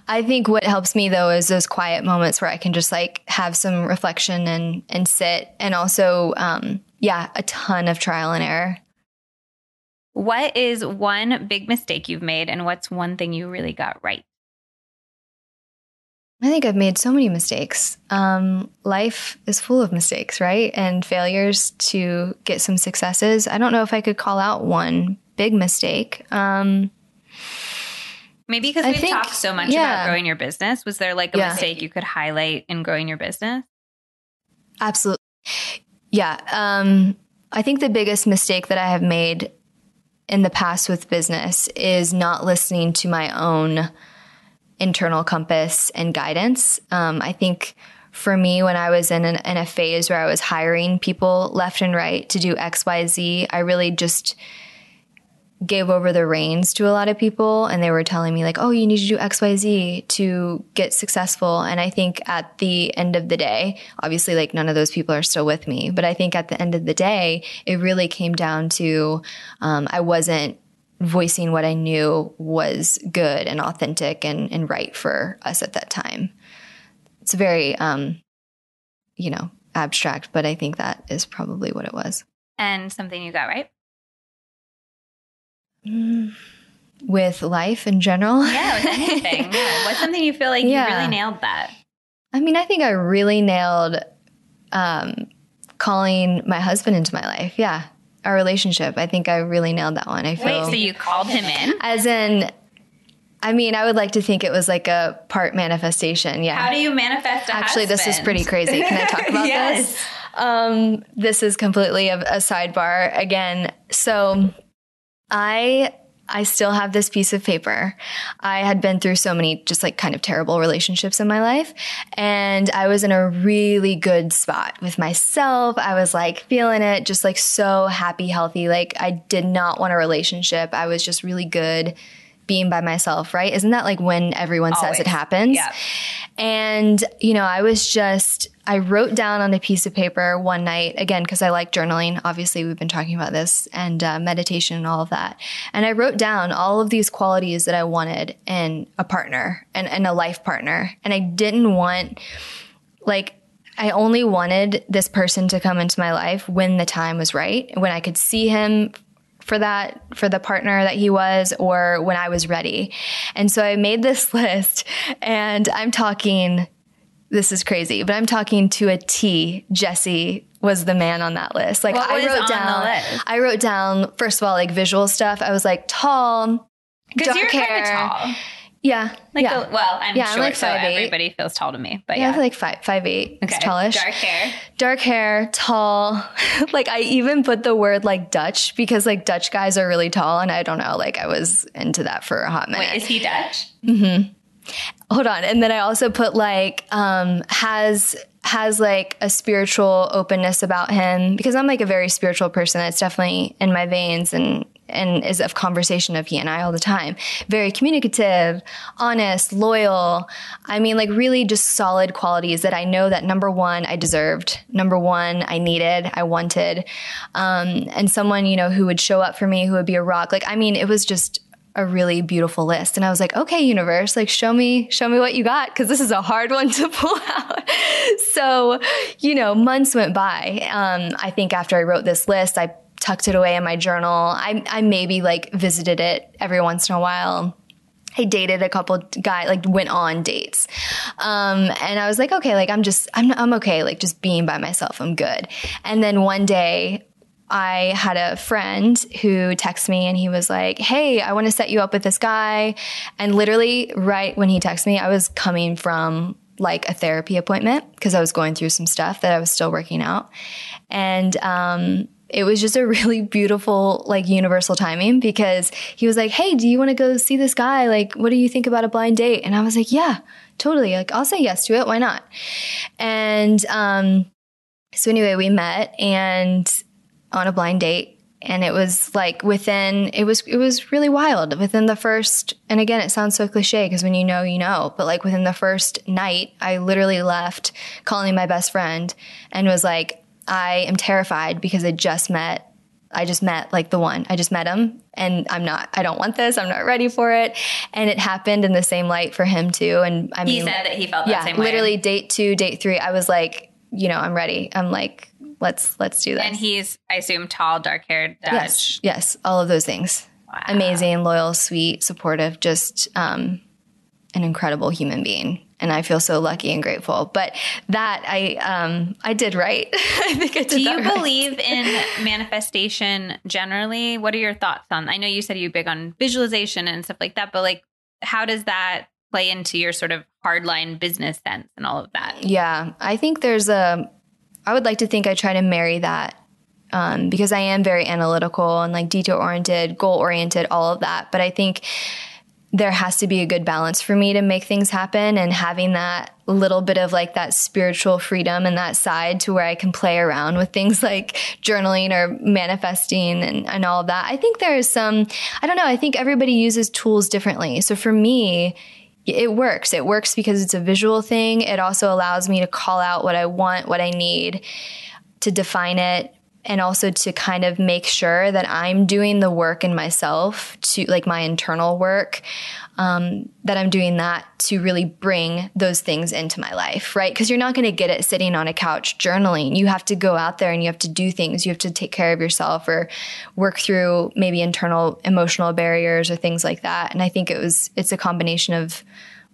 I think what helps me though is those quiet moments where I can just like have some reflection and and sit, and also, um, yeah, a ton of trial and error. What is one big mistake you've made, and what's one thing you really got right? I think I've made so many mistakes. Um, life is full of mistakes, right? And failures to get some successes. I don't know if I could call out one big mistake. Um, Maybe because we've think- talked so much yeah. about growing your business. Was there like a Yeah. mistake you could highlight in growing your business? Absolutely. Yeah. Um, I think the biggest mistake that I have made in the past with business is not listening to my own internal compass and guidance. Um, I think for me, when I was in, an, in a phase where I was hiring people left and right to do X, Y, Z, I really just gave over the reins to a lot of people and they were telling me like oh you need to do xyz to get successful and i think at the end of the day obviously like none of those people are still with me but i think at the end of the day it really came down to um, i wasn't voicing what i knew was good and authentic and, and right for us at that time it's very um, you know abstract but i think that is probably what it was And something you got right? with life in general Yeah, with anything. yeah. What's something you feel like you really nailed that? I mean, I think I really nailed um, calling my husband into my life. Yeah, our relationship. I think I really nailed that one. I feel Wait, so you called him in? as in. I mean, I would like to think it was like a part manifestation. Yeah. How do you manifest a Actually, this is pretty crazy. Can I talk about Yes. this? Um, this is completely a, a sidebar again. So, I I still have this piece of paper. I had been through so many just like kind of terrible relationships in my life, and I was in a really good spot with myself. I was like feeling it, just like so happy, healthy. Like I did not want a relationship. I was just really good being by myself, right? Isn't that like when everyone says it happens? Yeah. And, you know, I was just, I wrote down on a piece of paper one night, again, because I like journaling. Obviously, we've been talking about this and uh, meditation and all of that. And I wrote down all of these qualities that I wanted in a partner and, and a life partner. And I didn't want, like, I only wanted this person to come into my life when the time was right, when I could see him for that for the partner that he was or when I was ready. And so I made this list and I'm talking this is crazy, but I'm talking to a T. Jesse was the man on that list. Like What I wrote down? I wrote down first of all like visual stuff. I was like tall, Because dark you're kind hair. of tall. Yeah. Like yeah. a, well, I'm Yeah, I'm short, like so 5'8". everybody feels tall to me. But yeah, yeah, I feel like five five eight. It's Okay. tallish. Dark hair. dark hair, tall. like I even put the word like Dutch because like Dutch guys are really tall and I don't know, like I was into that for a hot minute. Wait, is he Dutch? Mm-hmm. Hold on. And then I also put like um has has like a spiritual openness about him because I'm like a very spiritual person. It's definitely in my veins and and is of conversation of he and I all the time. Very communicative, honest, loyal. I mean, like really just solid qualities that I know that number one, I deserved. Number one, I needed, I wanted. Um, and someone, you know, who would show up for me, who would be a rock. Like, I mean, it was just a really beautiful list. And I was like, okay, universe, like show me, show me what you got. Cause this is a hard one to pull out. so, you know, months went by. Um, I think after I wrote this list, I tucked it away in my journal. I, I maybe like visited it every once in a while. I dated a couple guy like went on dates. Um, and I was like, okay, like I'm just, I'm, I'm okay. Like just being by myself. I'm good. And then one day I had a friend who texted me and he was like, Hey, I want to set you up with this guy. And literally right when he texted me, I was coming from like a therapy appointment because I was going through some stuff that I was still working out. And, um, it was just a really beautiful, like universal timing because he was like, Hey, do you want to go see this guy? Like, what do you think about a blind date? And I was like, Yeah, totally. Like, I'll say yes to it. Why not? And, um, so anyway, we met and on a blind date and it was like within it was it was really wild within the first and again it sounds so cliche because when you know you know but like within the first night i literally left calling my best friend and was like i am terrified because i just met I just met like the one. I just met him and I'm not, I don't want this. I'm not ready for it. And it happened in the same light for him too. And I mean, he said that he felt that yeah, same way. literally date two, date three. I was like, you know, I'm ready. I'm like, let's let's do this. And he's, I assume, tall, dark haired, Dutch. Yes, yes, all of those things. Wow. Amazing, loyal, sweet, supportive, just um, an incredible human being. And I feel so lucky and grateful. But that I um, I did right. I think I did. Do you right. believe in manifestation generally? What are your thoughts on? I know you said you're big on visualization and stuff like that, but like, how does that play into your sort of hardline business sense and all of that? Yeah, I think there's a I would like to think I try to marry that um, because I am very analytical and like detail oriented, goal oriented, all of that. But I think there has to be a good balance for me to make things happen and having that little bit of like that spiritual freedom and that side to where I can play around with things like journaling or manifesting and, and all of that. I think there is some, I don't know, I think everybody uses tools differently. So for me, it works. It works because it's a visual thing. It also allows me to call out what I want, what I need, to define it, and also to kind of make sure that I'm doing the work in myself to like my internal work. Um, that I'm doing that to really bring those things into my life, right? Because you're not going to get it sitting on a couch journaling. You have to go out there and you have to do things. You have to take care of yourself or work through maybe internal emotional barriers or things like that. And I think it was, it's a combination of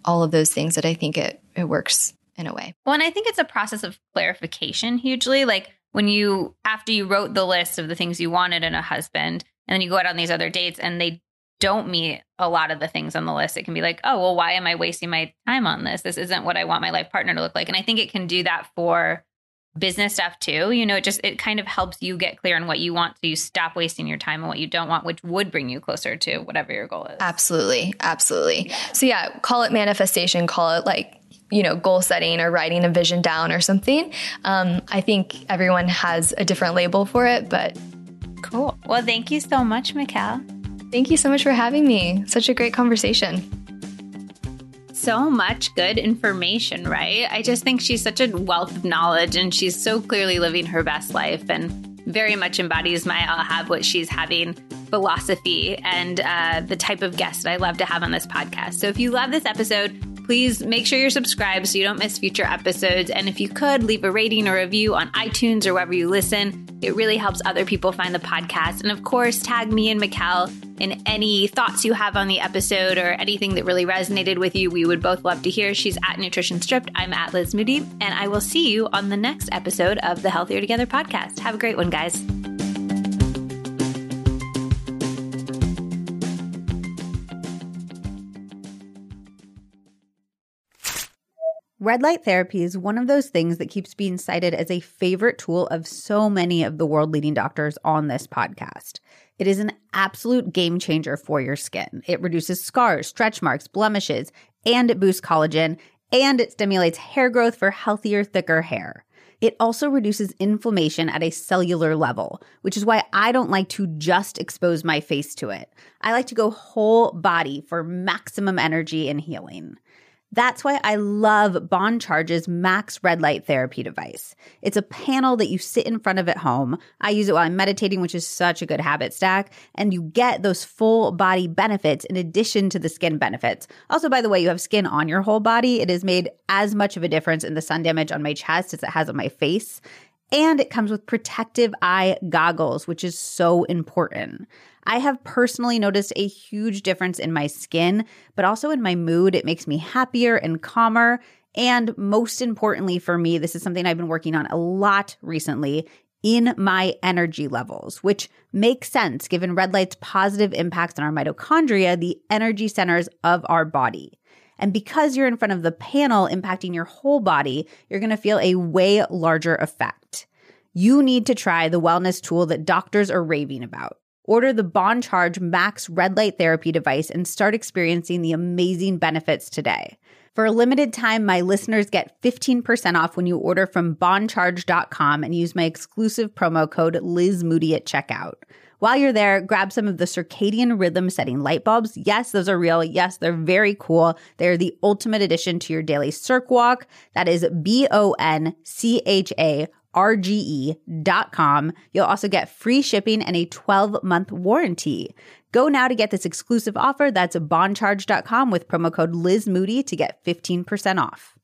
all of those things that I think it, it works in a way. Well, and I think it's a process of clarification hugely. Like when you, after you wrote the list of the things you wanted in a husband, and then you go out on these other dates and they don't meet a lot of the things on the list, it can be like, oh, well, why am I wasting my time on this? This isn't what I want my life partner to look like. And I think it can do that for business stuff too. You know, it just it kind of helps you get clear on what you want so you stop wasting your time on what you don't want, which would bring you closer to whatever your goal is. Absolutely. Absolutely. So yeah, call it manifestation, call it like you know, goal setting or writing a vision down or something. Um, I think everyone has a different label for it, but cool. Well, thank you so much, McKel. Thank you so much for having me. Such a great conversation. So much good information, right? I just think she's such a wealth of knowledge and she's so clearly living her best life and very much embodies my I'll have what she's having philosophy and uh, the type of guest that I love to have on this podcast. So if you love this episode, please make sure you're subscribed so you don't miss future episodes. And if you could, leave a rating or review on iTunes or wherever you listen. It really helps other people find the podcast. And of course, tag me and McKel in any thoughts you have on the episode or anything that really resonated with you. We would both love to hear. She's at Nutrition Stripped. I'm at Liz Moody. And I will see you on the next episode of the Healthier Together podcast. Have a great one, guys. Red light therapy is one of those things that keeps being cited as a favorite tool of so many of the world leading doctors on this podcast. It is an absolute game changer for your skin. It reduces scars, stretch marks, blemishes, and it boosts collagen, and it stimulates hair growth for healthier, thicker hair. It also reduces inflammation at a cellular level, which is why I don't like to just expose my face to it. I like to go whole body for maximum energy and healing. That's why I love BON CHARGE's Max Red Light Therapy device. It's a panel that you sit in front of at home. I use it while I'm meditating, which is such a good habit stack. And you get those full body benefits in addition to the skin benefits. Also, by the way, you have skin on your whole body. It has made as much of a difference in the sun damage on my chest as it has on my face. And it comes with protective eye goggles, which is so important. I have personally noticed a huge difference in my skin, but also in my mood. It makes me happier and calmer. And most importantly for me, this is something I've been working on a lot recently in my energy levels, which makes sense given red light's positive impacts on our mitochondria, the energy centers of our body. And because you're in front of the panel impacting your whole body, you're going to feel a way larger effect. You need to try the wellness tool that doctors are raving about. Order the BON CHARGE Max red light therapy device and start experiencing the amazing benefits today. For a limited time, my listeners get 15% off when you order from boncharge.com and use my exclusive promo code Liz Moody at checkout. While you're there, grab some of the circadian rhythm setting light bulbs. Yes, those are real. Yes, they're very cool. They're the ultimate addition to your daily circ walk. That is B O N C H A rge.com. You'll also get free shipping and a 12 month warranty. Go now to get this exclusive offer. That's boncharge.com with promo code Liz Moody to get 15% off.